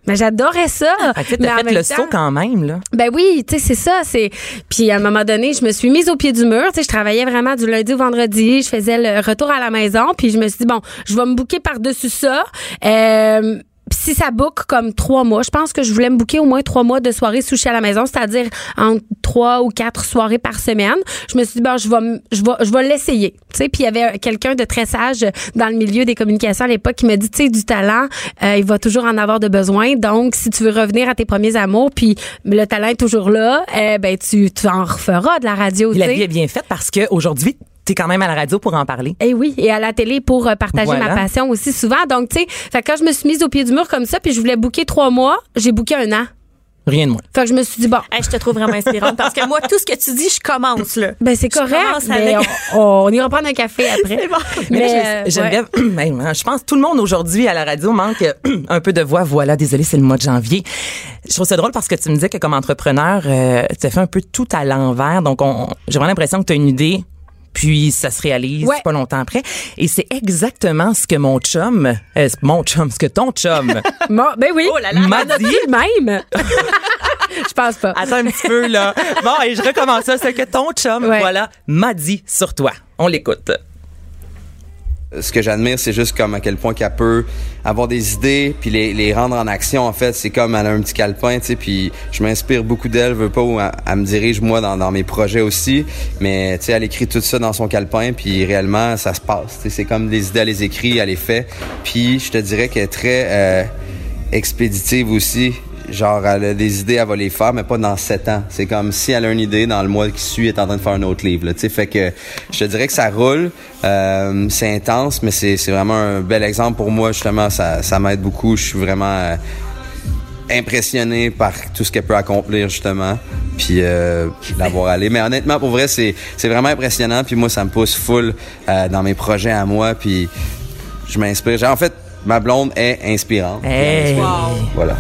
Mais j'adorais ça. En fait le temps- saut quand même, là. ben oui, tu sais, c'est ça. C'est puis à un moment donné, je me suis mise au pied du mur. Tu sais, je travaillais vraiment du lundi au vendredi. Je faisais le retour à la maison. Puis je me suis dit bon, je vais me bouquer par dessus ça. Euh, si ça book comme trois mois, je pense que je voulais me booker au moins trois mois de soirées sushi à la maison, c'est-à-dire entre trois ou quatre soirées par semaine. Je me suis dit, ben, je vais, je vais, je vais l'essayer. Tu sais, puis il y avait quelqu'un de très sage dans le milieu des communications à l'époque qui me dit, tu sais, du talent, euh, il va toujours en avoir de besoin. Donc, si tu veux revenir à tes premiers amours, puis le talent est toujours là, euh, ben, tu, tu en referas de la radio, la vie est bien faite parce que aujourd'hui, t'es quand même à la radio pour en parler. Eh oui, et à la télé pour euh, partager Voilà. ma passion aussi souvent. Donc, tu sais, fait que quand je me suis mise au pied du mur comme ça, puis je voulais booker trois mois, j'ai booké un an. Rien de moins. Fait que je me suis dit, bon, Hey, je te trouve vraiment inspirante parce que moi, tout ce que tu dis, je commence, là. ben c'est correct, commence mais avec- on, on ira prendre un café après. C'est bon. Mais, Mais, là, euh, je- ouais. Geneviève, ben, je pense que tout le monde aujourd'hui à la radio manque un peu de voix. Voilà, désolé, c'est le mois de janvier. Je trouve ça drôle parce que tu me disais que comme entrepreneur, euh, tu as fait un peu tout à l'envers. Donc, on, j'ai vraiment l'impression que tu as une idée, puis ça se réalise Ouais. pas longtemps après. Et c'est exactement ce que mon chum, euh, mon chum, ce que ton chum ben oui. Oh là là. m'a dit. le même. je pense pas. Attends un petit peu, là. Bon, et je recommence ça. Ce que ton chum, Ouais. voilà, m'a dit sur toi. On l'écoute. Ce que j'admire, c'est juste comme à quel point qu'elle peut avoir des idées puis les, les rendre en action. En fait, c'est comme elle a un petit calepin, tu sais. Puis je m'inspire beaucoup d'elle, veux pas où elle, me dirige moi dans, mes projets aussi. Mais tu sais, elle écrit tout ça dans son calepin puis réellement ça se passe. C'est comme des idées, elle les écrit, elle les fait. Puis je te dirais qu'elle est très euh, expéditive aussi. Genre, elle a des idées, elle va les faire, mais pas dans sept ans. C'est comme si elle a une idée, dans le mois qui suit, elle est en train de faire un autre livre. Là, tu sais. fait que je te dirais que ça roule. Euh, c'est intense, mais c'est, c'est vraiment un bel exemple pour moi. Justement, ça, ça m'aide beaucoup. Je suis vraiment euh, impressionné par tout ce qu'elle peut accomplir, justement. Puis euh, la voir aller. Mais honnêtement, pour vrai, c'est, c'est vraiment impressionnant. Puis moi, ça me pousse full euh, dans mes projets à moi. Puis je m'inspire. Genre, En fait, ma blonde est inspirante. Hey. Voilà.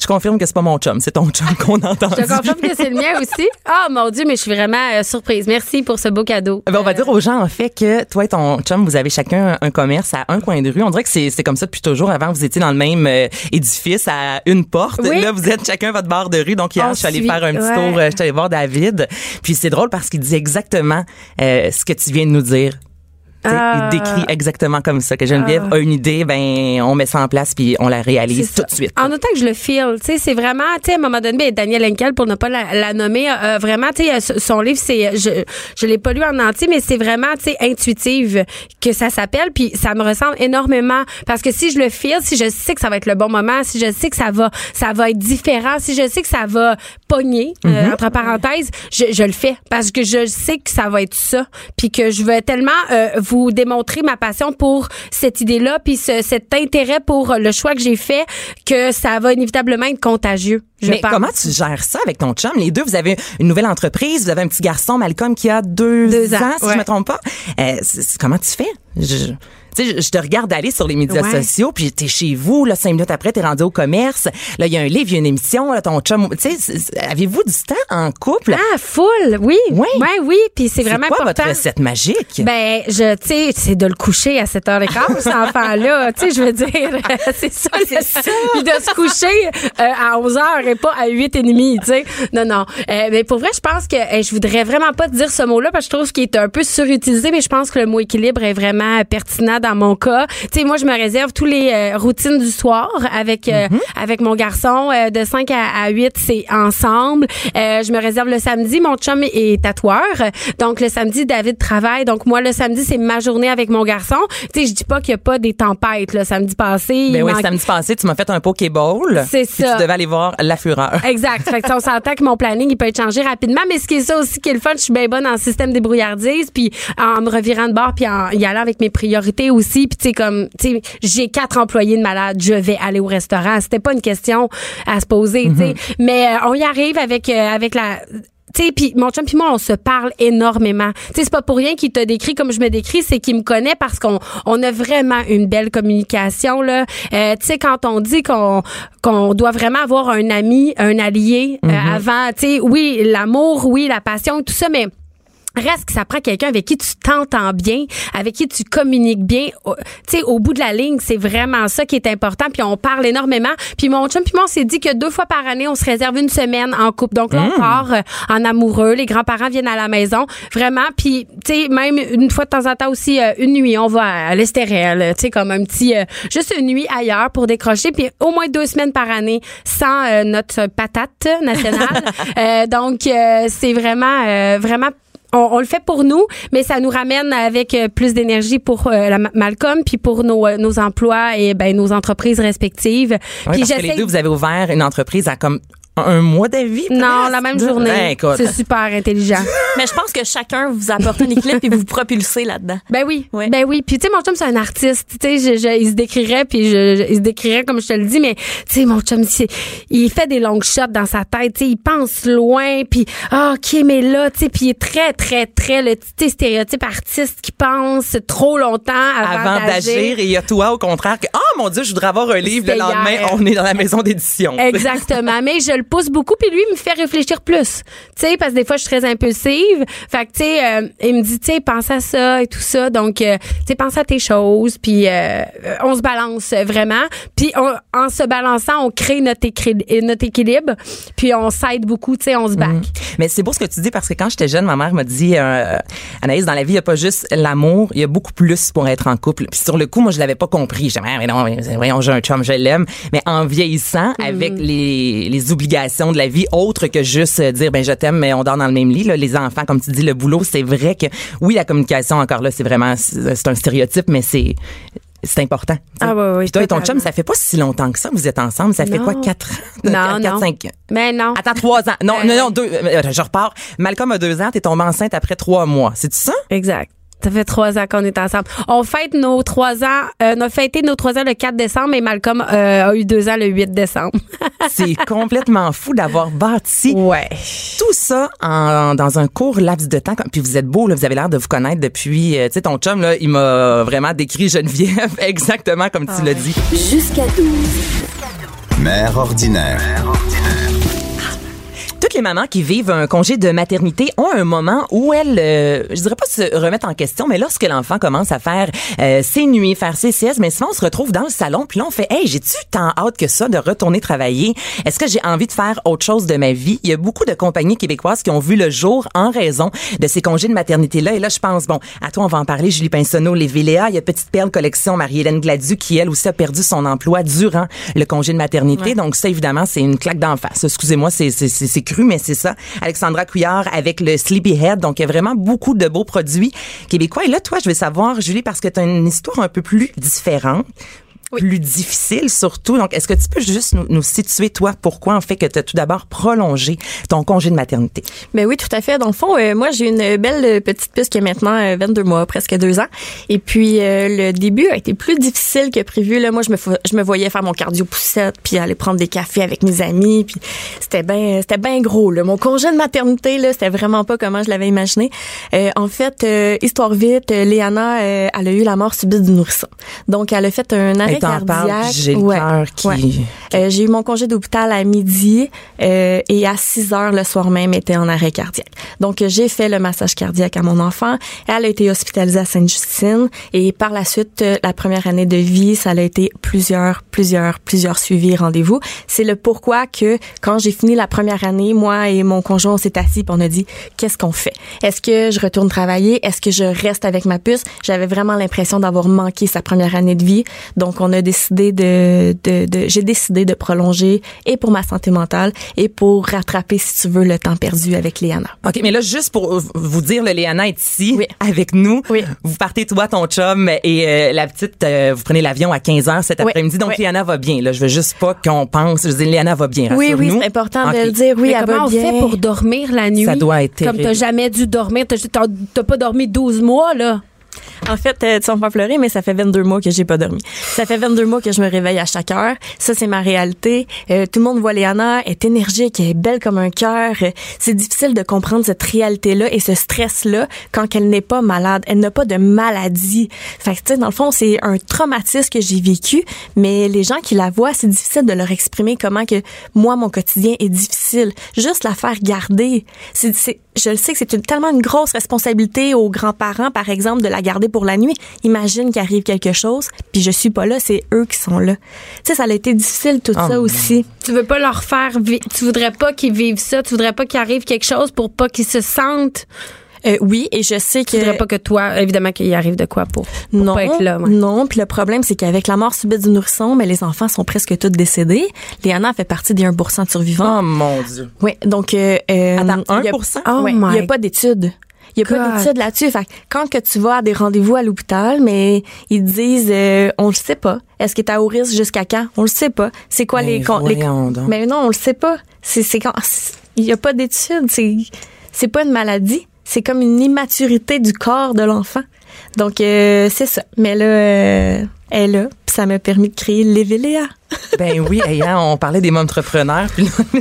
Je confirme que c'est pas mon chum, c'est ton chum qu'on entend. Je confirme que c'est le mien aussi. Ah, mon Dieu, mais je suis vraiment euh, surprise. Merci pour ce beau cadeau. Ben, on va dire aux gens, en fait, que toi et ton chum, vous avez chacun un commerce à un coin de rue. On dirait que c'est c'est comme ça depuis toujours. Avant, vous étiez dans le même euh, édifice à une porte. Oui. Là, vous êtes chacun votre barre de rue. Donc, hier, On je suis allée suit, faire un petit ouais. tour. euh, Je suis allée voir David. Puis, c'est drôle parce qu'il dit exactement euh, ce que tu viens de nous dire. Ah. Il décrit exactement comme ça, que Geneviève a une idée, ben on met ça en place puis on la réalise tout de suite. En autant que je le feel, tu sais, c'est vraiment, tu sais, à un moment donné, ben, Daniel Henkel, pour ne pas la, la nommer, euh, vraiment, tu sais, euh, son livre, c'est, je, je l'ai pas lu en entier, mais c'est vraiment, tu sais, intuitive que ça s'appelle, puis ça me ressemble énormément parce que si je le feel, si je sais que ça va être le bon moment, si je sais que ça va, ça va être différent, si je sais que ça va pogner, euh, Mm-hmm. entre parenthèses, je, je le fais parce que je sais que ça va être ça, puis que je veux tellement euh, vous démontrer ma passion pour cette idée-là, puis ce- cet intérêt pour le choix que j'ai fait, que ça va inévitablement être contagieux. Je Mais pense. comment tu gères ça avec ton chum? Les deux, vous avez une nouvelle entreprise, vous avez un petit garçon, Malcolm, qui a deux, Deux ans, ans, si ouais. je me trompe pas. Euh, comment tu fais? Je, tu sais, je, te regarde aller sur les médias Ouais. sociaux, puis t'es chez vous, là, cinq minutes après, t'es rendu au commerce. Là, il y a un livre, il y a une émission, là, ton chum. Tu sais, avez-vous du temps en couple? Ah, full, oui. Oui. Ouais, oui, puis c'est vraiment quoi important. votre recette magique? Ben, je, tu sais, c'est de le coucher à 7h15, cet enfant-là. Tu sais, je veux dire, c'est ça. c'est ça. Puis de se coucher euh, à 11h et pas à 8h30, tu sais. Non, non. Euh, mais pour vrai, je pense que euh, je voudrais vraiment pas te dire ce mot-là parce que je trouve qu'il est un peu surutilisé, mais je pense que le mot équilibre est vraiment pertinent dans mon cas. Tu sais, moi, je me réserve tous les euh, routines du soir avec, euh, avec mon garçon euh, de 5 à, à 8, c'est ensemble. Euh, je me réserve le samedi. Mon chum est tatoueur. Donc, le samedi, David travaille. Donc, moi, le samedi, c'est ma journée avec mon garçon. Tu sais, je dis pas qu'il y a pas des tempêtes, le samedi passé. Ben oui, manque- samedi passé, tu m'as fait un pokéball. C'est ça. Tu devais aller voir La Fureur. Exact. Fait que on s'entend que mon planning, il peut être changé rapidement. Mais ce qui est ça aussi qui est le fun, je suis bien bonne en système débrouillardise, puis en me revirant de bord, puis en y allant avec mes priorités aussi. Puis tu sais, comme, tu sais, j'ai quatre employés de malade, je vais aller au restaurant. C'était pas une question à se poser, tu sais. Mais euh, on y arrive avec, euh, avec la tu puis mon chum puis moi, on se parle énormément. Tu sais, c'est pas pour rien qu'il te décrit comme je me décris, c'est qu'il me connaît parce qu'on on a vraiment une belle communication là. Euh, tu sais, quand on dit qu'on qu'on doit vraiment avoir un ami, un allié euh, avant, tu sais, oui, l'amour, oui, la passion, tout ça, mais Reste que ça prend quelqu'un avec qui tu t'entends bien, avec qui tu communiques bien. Tu sais, au bout de la ligne, c'est vraiment ça qui est important. Puis on parle énormément. Puis mon chum puis moi, on s'est dit que deux fois par année, on se réserve une semaine en couple. Donc là, on part euh, en amoureux. Les grands-parents viennent à la maison. Vraiment. Puis, tu sais, même une fois de temps en temps aussi, euh, une nuit, on va à l'Estérel. Tu sais, comme un petit... euh, juste une nuit ailleurs pour décrocher. Puis au moins deux semaines par année sans notre patate nationale. Euh, donc, euh, c'est vraiment, euh, vraiment on, on le fait pour nous, mais ça nous ramène avec euh, plus d'énergie pour euh, la Ma- Malcolm, puis pour nos, euh, nos emplois et ben, nos entreprises respectives. Oui, puis parce que les j'essaie- deux, vous avez ouvert une entreprise à comme un mois d'avis. Non, la même Ben, journée. écoute. c'est super intelligent. Mais je pense que chacun vous apporte un équilibre et vous vous propulsez là-dedans. Ben oui, Ouais. ben oui. Puis tu sais, mon chum c'est un artiste. Tu sais, je, je- il se décrirait, puis je, je- il se décrirait comme je te le dis, mais tu sais, mon chum, il fait des longs shots dans sa tête. Tu sais, il pense loin, puis ah, ok, mais là, tu sais, puis il est très, très, très le stéréotype artiste qui pense trop longtemps avant, avant d'agir et il y a toi au contraire que oh mon dieu je voudrais avoir un livre le lendemain hier. on est dans la maison d'édition Exactement. Mais je le pousse beaucoup, puis lui, il me fait réfléchir plus. Tu sais, parce que des fois, je suis très impulsive. Fait que, tu sais, euh, il me dit, tu sais, pense à ça et tout ça. Donc, euh, tu sais, pense à tes choses, puis euh, on se balance vraiment. Puis, on- en se balançant, on crée notre, notre équilibre, puis on s'aide beaucoup, tu sais, on se back. mais c'est beau ce que tu dis parce que quand j'étais jeune ma mère m'a dit Anaïs dans la vie il y a pas juste l'amour il y a beaucoup plus pour être en couple puis sur le coup moi je l'avais pas compris j'ai Ah, mais non voyons j'ai un chum je l'aime mais en vieillissant avec les, les obligations de la vie autres que juste euh, dire ben je t'aime mais on dort dans le même lit là, les enfants comme tu dis le boulot c'est vrai que oui la communication encore là c'est vraiment c'est un stéréotype mais c'est c'est important. Ah ouais, ouais, Puis toi et ton chum, ça fait pas si longtemps que ça. Vous êtes ensemble. Ça fait quoi, quatre ans? Non, Quatre, quatre, non. cinq? Ans. Mais non. Attends, trois ans. Non, Euh, non, non, deux. euh, Je repars. Malcolm a deux ans, t'es tombée enceinte après trois mois. C'est ça? Exact. Ça fait trois ans qu'on est ensemble. On fête nos trois ans, euh, on a fêté nos trois ans le 4 décembre, et Malcolm euh, a eu deux ans le 8 décembre. C'est complètement fou d'avoir bâti Ouais. tout ça en, dans un court laps de temps. Puis vous êtes beau, là, vous avez l'air de vous connaître depuis. euh, tu sais, ton chum, là, il m'a vraiment décrit Geneviève exactement comme tu l'as dit. Jusqu'à 12. Mère ordinaire. Toutes les mamans qui vivent un congé de maternité ont un moment où elles, euh, je dirais pas se remettent en question, mais lorsque l'enfant commence à faire euh, ses nuits, faire ses siestes, mais souvent on se retrouve dans le salon, puis là on fait, hey, j'ai-tu tant hâte que ça de retourner travailler? Est-ce que j'ai envie de faire autre chose de ma vie? Il y a beaucoup de compagnies québécoises qui ont vu le jour en raison de ces congés de maternité là, et là je pense, bon, à toi on va en parler, Julie Pinsonneau, les Véléa, il y a Petite Perle Collection, Marie-Hélène Gladu qui elle aussi a perdu son emploi durant le congé de maternité, donc ça évidemment c'est une claque d'en face. Excusez-moi, c'est c'est c'est c'est mais c'est ça. Alexandra Couillard avec le Sleepyhead. Donc, il y a vraiment beaucoup de beaux produits québécois. Et là, toi, je veux savoir, Julie, parce que tu as une histoire un peu plus différente. Plus difficile surtout. Donc, est-ce que tu peux juste nous, nous situer, toi, pourquoi en fait que tu as tout d'abord prolongé ton congé de maternité? Ben oui, tout à fait. Dans le fond, euh, moi, j'ai une belle petite puce qui a maintenant euh, 22 mois, presque deux ans. Et puis, euh, le début a été plus difficile que prévu. Là, moi, je me, je me voyais faire mon cardio poussette, puis aller prendre des cafés avec mes amis. Puis, c'était bien c'était ben gros. Là. Mon congé de maternité, là, c'était vraiment pas comment je l'avais imaginé. Euh, en fait, histoire vite, Léana, elle a eu la mort subite du nourrisson. Donc, elle a fait un arrêt T'en parles, j'ai le Ouais, cœur qui- ouais. Euh, j'ai eu mon congé d'hôpital à midi euh, et à 6 heures le soir même était en arrêt cardiaque. Donc euh, j'ai fait le massage cardiaque à mon enfant. Elle a été hospitalisée à Sainte-Justine et par la suite euh, la première année de vie, ça a été plusieurs plusieurs plusieurs suivis rendez-vous. C'est le pourquoi que quand j'ai fini la première année, moi et mon conjoint on s'est assis et on a dit qu'est-ce qu'on fait? Est-ce que je retourne travailler? Est-ce que je reste avec ma puce? J'avais vraiment l'impression d'avoir manqué sa première année de vie. Donc on a décidé de, de, de j'ai décidé de prolonger et pour ma santé mentale et pour rattraper si tu veux le temps perdu avec Léana. OK, mais là, juste pour vous dire, le Léana est ici Oui. avec nous. Oui. Vous partez, toi, ton chum, et euh, la petite, euh, vous prenez l'avion à 15 heures cet Oui. après-midi. Donc, Oui. Léana va bien. Là, je veux juste pas qu'on pense. Je dis, Léana va bien. Oui, oui, c'est important de le dire. Oui, Mais elle comment va on bien. fait pour dormir la nuit? Ça doit être Comme t'as jamais dû dormir, t'as t'as- t'as pas dormi 12 mois, là. En fait, euh, tu vas me pleurer, mais ça fait 22 mois que j'ai pas dormi. Ça fait 22 mois que je me réveille à chaque heure. Ça, c'est ma réalité. Euh, tout le monde voit Léana, elle est énergique, est belle comme un cœur. Euh, C'est difficile de comprendre cette réalité-là et ce stress-là quand elle n'est pas malade. Elle n'a pas de maladie. Fait que, tu sais, dans le fond, c'est un traumatisme que j'ai vécu, mais les gens qui la voient, c'est difficile de leur exprimer comment que moi, mon quotidien est difficile. Juste la faire garder. C'est, je le sais que c'est tellement une grosse responsabilité aux grands-parents, par exemple, de la garder pour la nuit. Imagine qu'il arrive quelque chose, puis je suis pas là, c'est eux qui sont là. Tu sais, ça a été difficile tout Oh ça aussi. Tu veux pas leur faire vi- tu voudrais pas qu'ils vivent ça, tu voudrais pas qu'il arrive quelque chose pour pas qu'ils se sentent? Euh, oui, et je sais que tu voudrais pas que toi évidemment qu'il y arrive de quoi pour, pour non, pas être là. ouais. non. Puis le problème, c'est qu'avec la mort subite du nourrisson, mais les enfants sont presque tous décédés. Léana fait partie des 1% de survivants. Oh, mon Dieu. Oui, donc... Euh, euh, Attends, il y a- 1%? Oh n'y a pas d'études. Il y a pas d'études là-dessus. Fait quand que tu vas à des rendez-vous à l'hôpital, mais ils te disent, euh, on le sait pas. Est-ce que tu à haut risque jusqu'à quand? On le sait pas. C'est quoi Mais les, les donc. Mais non, on le sait pas. C'est, c'est quand, il y a pas d'études. C'est, c'est pas une maladie. C'est comme une immaturité du corps de l'enfant. Donc, euh, c'est ça. Mais là, euh, est là. Puis ça m'a permis de créer l'Eveléa. Ben oui, hey, hein, on parlait des entrepreneurs. Puis là,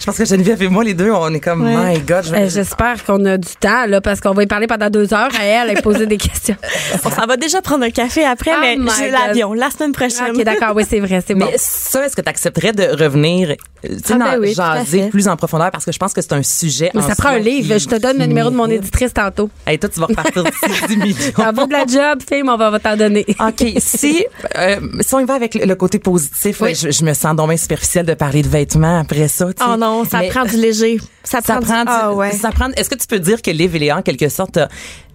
je pense que Geneviève et moi, les deux, on est comme, Ouais. my God. je- Euh, J'espère qu'on a du temps, là, parce qu'on va y parler pendant deux heures à elle, elle poser des questions. On s'en va déjà prendre un café après, Oh mais j'ai l'avion la semaine prochaine. OK, d'accord, oui, c'est vrai, c'est bon. Mais ça, est-ce que tu accepterais de revenir, euh, tu sais, Ah, dans- ben oui, jaser plus en profondeur? Parce que je pense que c'est un sujet. Mais en ça prend un livre. qui- Je te donne le numéro de mon éditrice tantôt. Hey, toi, tu vas repartir d'ici 10 millions. Ça vaut de la job, fille, mais on va t'en donner. OK, si, euh, si on y va avec le, côté positif, Oui. je, je me sens donc bien superficielle de parler de vêtements après ça. tu sais. Oh non, ça Mais prend du léger. Ça, Ça prend, du- Ah ouais. ça prend. Est-ce que tu peux dire que Liv et Léa, en quelque sorte,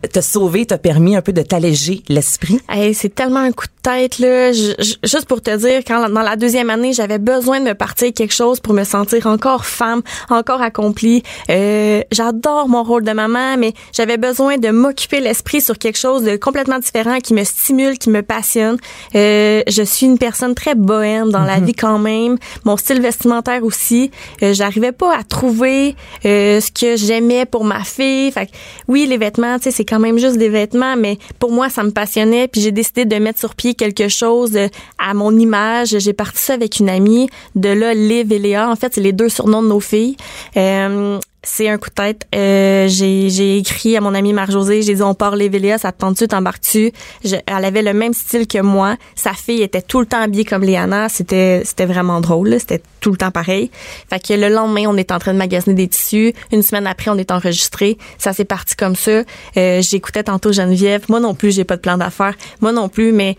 t'a- sauvé, t'a permis un peu de t'alléger l'esprit? Hey, c'est tellement un coup de tête là. Je- je- juste pour te dire, quand dans la deuxième année, j'avais besoin de me partir quelque chose pour me sentir encore femme, encore accomplie. Euh, J'adore mon rôle de maman, mais j'avais besoin de m'occuper l'esprit sur quelque chose de complètement différent qui me stimule, qui me passionne. Euh, je suis une personne très bohème dans la vie quand même. Mon style vestimentaire aussi. Euh, J'arrivais pas à trouver euh, ce que j'aimais pour ma fille. Fait que, oui, les vêtements, tu sais, c'est quand même juste des vêtements, mais pour moi, ça me passionnait. Puis j'ai décidé de mettre sur pied quelque chose euh, à mon image. J'ai parti ça avec une amie. De là, Liv et Léa. En fait, c'est les deux surnoms de nos filles. Euh, c'est un coup de tête. Euh, j'ai, écrit à mon amie Marc-Josée, j'ai dit on part Liv et Léa, ça te tente-tu, t'embarques-tu? Elle avait le même style que moi. Sa fille était tout le temps habillée comme Léana. C'était, c'était vraiment drôle. C'était tout le temps pareil. Fait que le lendemain, on est en train de magasiner des tissus. Une semaine après, on est enregistré. Ça s'est parti comme ça. Euh, j'écoutais tantôt Geneviève. Moi non plus, j'ai pas de plan d'affaires. Moi non plus, mais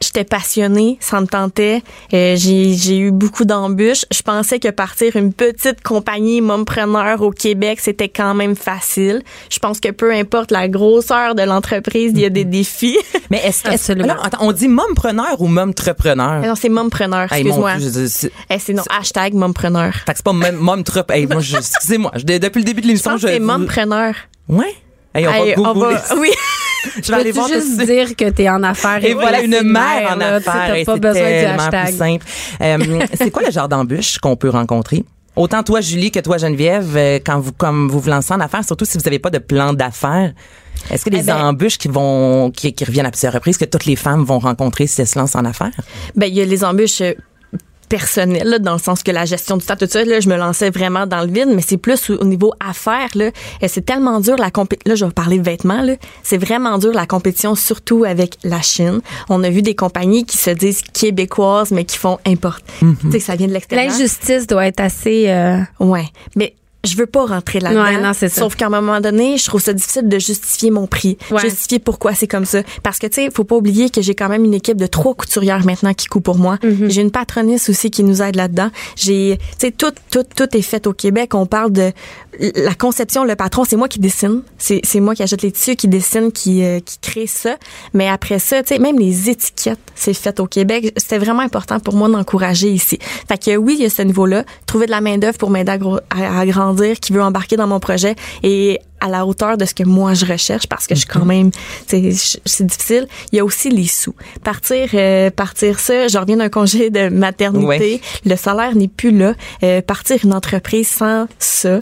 j'étais passionnée, ça me tentait. Euh, j'ai, j'ai eu beaucoup d'embûches. Je pensais que partir une petite compagnie mompreneur au Québec, c'était quand même facile. Je pense que peu importe la grosseur de l'entreprise, il y a des défis. Mais est-ce que. Absolument. Alors, attends, on dit mompreneur ou momtrepreneur? non, c'est mompreneur, Hey, excuse-moi. Je- c'est- Eh, c'est non, hashtag mompreneur. Fait que c'est pas mom, momtrep. Hey, moi, je- excusez-moi. je- depuis le début de Je l'émission, pense que c'est mompreneur. Ouais? Hey, on Hey, va on va- oui. Je vais aller voir juste dire que t'es en affaires. Et voilà, une mère en là, tu affaires. T'as pas c'est besoin du hashtag. plus simple. Euh, c'est quoi le genre d'embûche qu'on peut rencontrer? Autant toi, Julie, que toi, Geneviève, euh, quand vous, comme vous vous lancez en affaires, surtout si vous n'avez pas de plan d'affaires, est-ce que les Eh ben- embûches qui vont, qui, qui reviennent à plusieurs reprises, que toutes les femmes vont rencontrer si elles se lancent en affaires? Ben, il y a les embûches personnelles, là, dans le sens que la gestion du temps, tout ça, là, je me lançais vraiment dans le vide, mais c'est plus au, au niveau affaires, là. Et c'est tellement dur la compétition. Là, je vais parler de vêtements, là. C'est vraiment dur la compétition, surtout avec la Chine. On a vu des compagnies qui se disent québécoises, mais qui font importe. Tu sais, que ça vient de l'extérieur. L'injustice doit être assez. euh, Ouais. Mais je veux pas rentrer là-dedans. Ouais, non, c'est ça. Sauf qu'à un moment donné, je trouve ça difficile de justifier mon prix. Ouais. Justifier pourquoi c'est comme ça. Parce que, tu sais, faut pas oublier que j'ai quand même une équipe de trois couturières maintenant qui coupent pour moi. Mm-hmm. J'ai une patroniste aussi qui nous aide là-dedans. J'ai, tu sais, tout, tout, tout est fait au Québec. On parle de la conception, le patron, c'est moi qui dessine. C'est, moi qui achète les tissus, qui dessine, qui, euh, qui crée ça. Mais après ça, tu sais, même les étiquettes, c'est fait au Québec. C'était vraiment important pour moi d'encourager ici. Fait que oui, il y a ce niveau-là. Trouver de la main-d'œuvre pour m'aider à, gro- à, à grandir, qui veut embarquer dans mon projet et à la hauteur de ce que moi je recherche parce que je suis quand même, sais, je- c'est difficile. Il y a aussi les sous. Partir, euh, partir ça. Je reviens d'un congé de maternité. Ouais. Le salaire n'est plus là. Euh, partir une entreprise sans ça. Euh,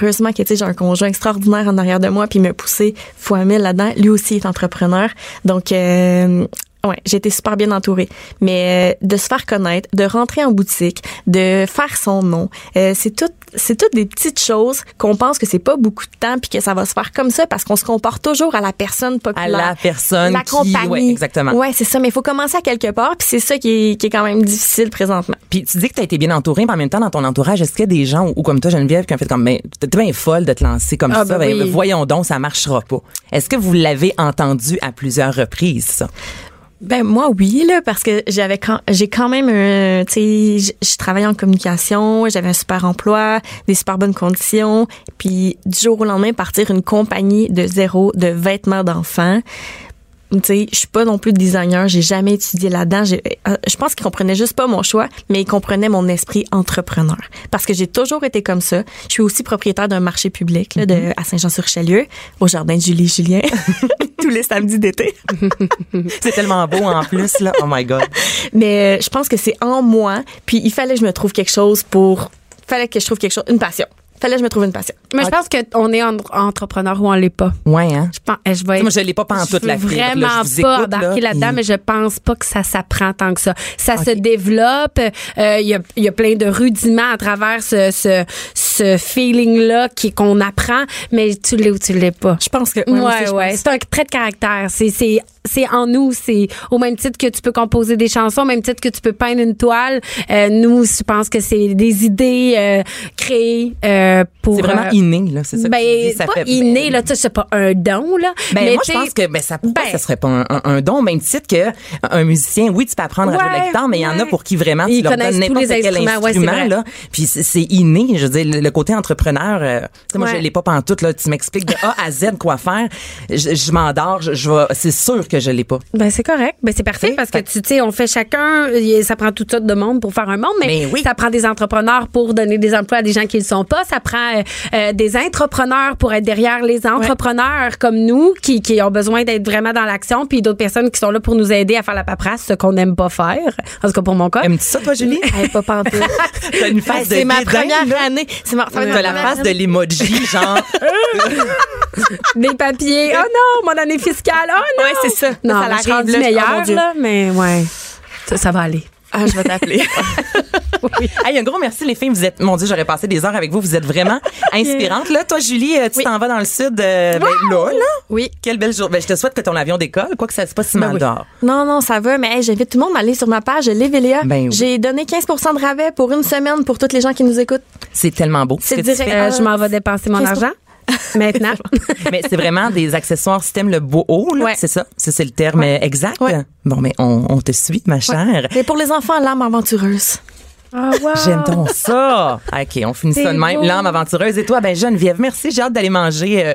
heureusement que tu sais, j'ai un conjoint extraordinaire en arrière de moi puis il m'a poussé fois mille là-dedans. Lui aussi est entrepreneur. Donc euh, Ouais, j'ai été super bien entourée. Mais euh, de se faire connaître, de rentrer en boutique, de faire son nom, euh, c'est tout, c'est toutes des petites choses qu'on pense que c'est pas beaucoup de temps puis que ça va se faire comme ça parce qu'on se comporte toujours à la personne À populaire. la personne la qui, compagnie. ouais, exactement. Ouais, c'est ça. Mais il faut commencer à quelque part puis c'est ça qui est, qui est quand même difficile présentement. Puis tu dis que tu as été bien entourée, mais en même temps, dans ton entourage, est-ce qu'il y a des gens, ou comme toi, Geneviève, qui ont fait comme, mais t'es bien folle de te lancer comme Ah, ça, ben ben, oui. voyons donc, ça marchera pas. Est-ce que vous l'avez entendu à plusieurs reprises, ça? Ben moi oui là parce que j'avais quand j'ai quand même un tu sais je travaillais en communication, j'avais un super emploi, des super bonnes conditions, puis du jour au lendemain partir une compagnie de zéro de vêtements d'enfants. Tu sais, je suis pas non plus designer, j'ai jamais étudié là-dedans. Euh, Je pense qu'ils comprenaient juste pas mon choix, mais ils comprenaient mon esprit entrepreneur. Parce que j'ai toujours été comme ça. Je suis aussi propriétaire d'un marché public là, de, à Saint-Jean-sur-Richelieu, au jardin de Julie Julien, tous les samedis d'été. C'est tellement beau en plus, là. Oh my God. Mais euh, je pense que c'est en moi. Puis il fallait que je me trouve quelque chose pour. Fallait que je trouve quelque chose, une passion. Fallait que je me trouve une passion. Mais je pense qu'on est en- entrepreneur ou on l'est pas. Ouais, hein? Je pense, eh, je vais Moi, je l'ai pas pantoute, je la fibre, là. Vraiment Je vous pas écoute, embarquer là, là-dedans, mais je pense pas que ça s'apprend tant que ça. Ça se développe. euh, Il y, a, il y a plein de rudiments à travers ce, ce, ce feeling-là qui qu'on apprend, mais tu l'es ou tu l'es pas. Je pense que. Ouais, je ouais. pense. C'est un trait de caractère. C'est, c'est, en nous. C'est au même titre que tu peux composer des chansons, au même titre que tu peux peindre une toile. Euh, nous, je pense que c'est des idées euh, créées euh, pour. C'est vraiment euh, inné, là. C'est ça que ben, tu dis. Ça pas fait- inné, là, tu sais, c'est pas un don, là. Ben, mais moi, je pense que ben, ça, pourquoi ben, ça serait pas un, un- un don, au même titre que un musicien. Oui, tu peux apprendre à jouer la Ouais, guitare, mais il y en a ouais. pour qui vraiment Ils tu leur connaissent donnes n'importe les quel instruments, ouais, c'est instrument vrai. là. Puis c'est- inné. Je veux dire, le, côté entrepreneur. euh, moi, Ouais. je l'ai pas pantoute là. Tu m'expliques de A à Z quoi faire. Je, je m'endors. Je, je vais. C'est sûr que je l'ai pas. Ben c'est correct, ben c'est parfait parce que tu sais on fait chacun, ça prend toutes sortes de monde pour faire un monde, mais Ben oui. ça prend des entrepreneurs pour donner des emplois à des gens qui le sont pas, ça prend euh, euh, des entrepreneurs pour être derrière les entrepreneurs comme nous qui, qui ont besoin d'être vraiment dans l'action, puis d'autres personnes qui sont là pour nous aider à faire la paperasse, ce qu'on n'aime pas faire, en tout cas pour mon cas. Aimes-tu ça, toi, Julie? Hey, pas pantoute. T'as une face de c'est ma première là. année. C'est ma, T'as ma la première face de année. l'emoji, genre. Des papiers, oh non, mon année fiscale, oh non. Ouais, c'est ça. Non, Ça je suis l'arrive, là, oh, Dieu. là, mais ouais, ça, ça va aller. Ah, je vais t'appeler. Hey, un gros merci les filles. Vous êtes, mon Dieu, j'aurais passé des heures avec vous. Vous êtes vraiment inspirantes. Là, toi, Julie, euh, tu t'en vas dans le sud. euh, ben, là, là. Oui. Quelle belle journée. Ben, je te souhaite que ton avion décolle, quoi que ça se passe si mal oui. dehors. Non, non, ça va, mais hey, j'invite tout le monde à aller sur ma page Lévelia. Ben oui. J'ai donné 15 de rabais pour une semaine pour toutes les gens qui nous écoutent. C'est tellement beau. C'est ce que tu direct. fais. Euh, je m'en vais dépenser mon 15%. argent maintenant. Mais c'est vraiment des accessoires système le beau haut, là. Ouais. C'est ça. Ça, c'est le terme exact. Ouais. Bon, mais on, on te suit, ma chère. Et pour les enfants, l'âme aventureuse. Ah, wow. J'aime donc ça. OK, on finit ça de même. L'âme aventureuse. Et toi, ben Geneviève, merci. J'ai hâte d'aller manger euh,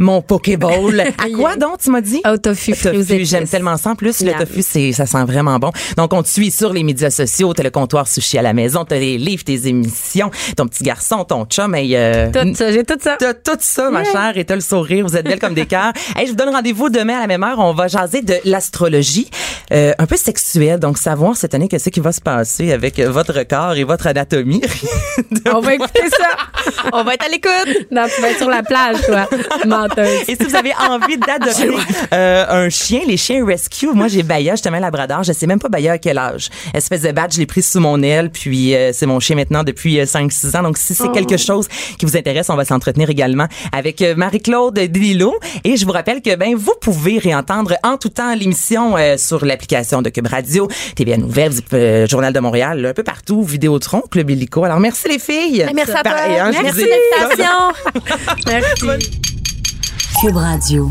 mon Pokéball. à quoi donc, tu m'as dit? Au tofu, Tofu, j'aime tellement ça. En plus, le Miam. tofu, c'est, ça sent vraiment bon. Donc, on te suit sur les médias sociaux. T'as le comptoir sushi à la maison, t'as les livres, tes émissions, ton petit garçon, ton chum. Et, euh, Tout ça, j'ai tout ça. T'as tout ça, ma chère, et t'as le sourire. Vous êtes belle comme des cœurs. Hey, je vous donne rendez-vous demain à la même heure. On va jaser de l'astrologie, euh, un peu sexuelle. Donc, savoir cette année qu'est-ce qui va se passer avec votre corps et votre anatomie. On va écouter ça. On va être à l'écoute. Non, tu vas être sur la plage, toi, menteuse. Et si vous avez envie d'adopter euh, un chien, les chiens rescue, moi j'ai Baya, justement Labrador, je sais même pas Baya à quel âge. Espèce de badge, je l'ai pris sous mon aile, puis euh, c'est mon chien maintenant depuis euh, 5-6 ans. Donc si c'est quelque chose qui vous intéresse, on va s'entretenir également avec euh, Marie-Claude Dililo. Et je vous rappelle que ben vous pouvez réentendre en tout temps l'émission euh, sur l'application de Cube Radio, TVN Nouvelles, euh, Journal de Montréal, un peu partout, Vidéotron, Club Illico. Alors merci les filles. Merci à toi. Pareil, hein, Merci l'invitation. Merci. Cube Radio.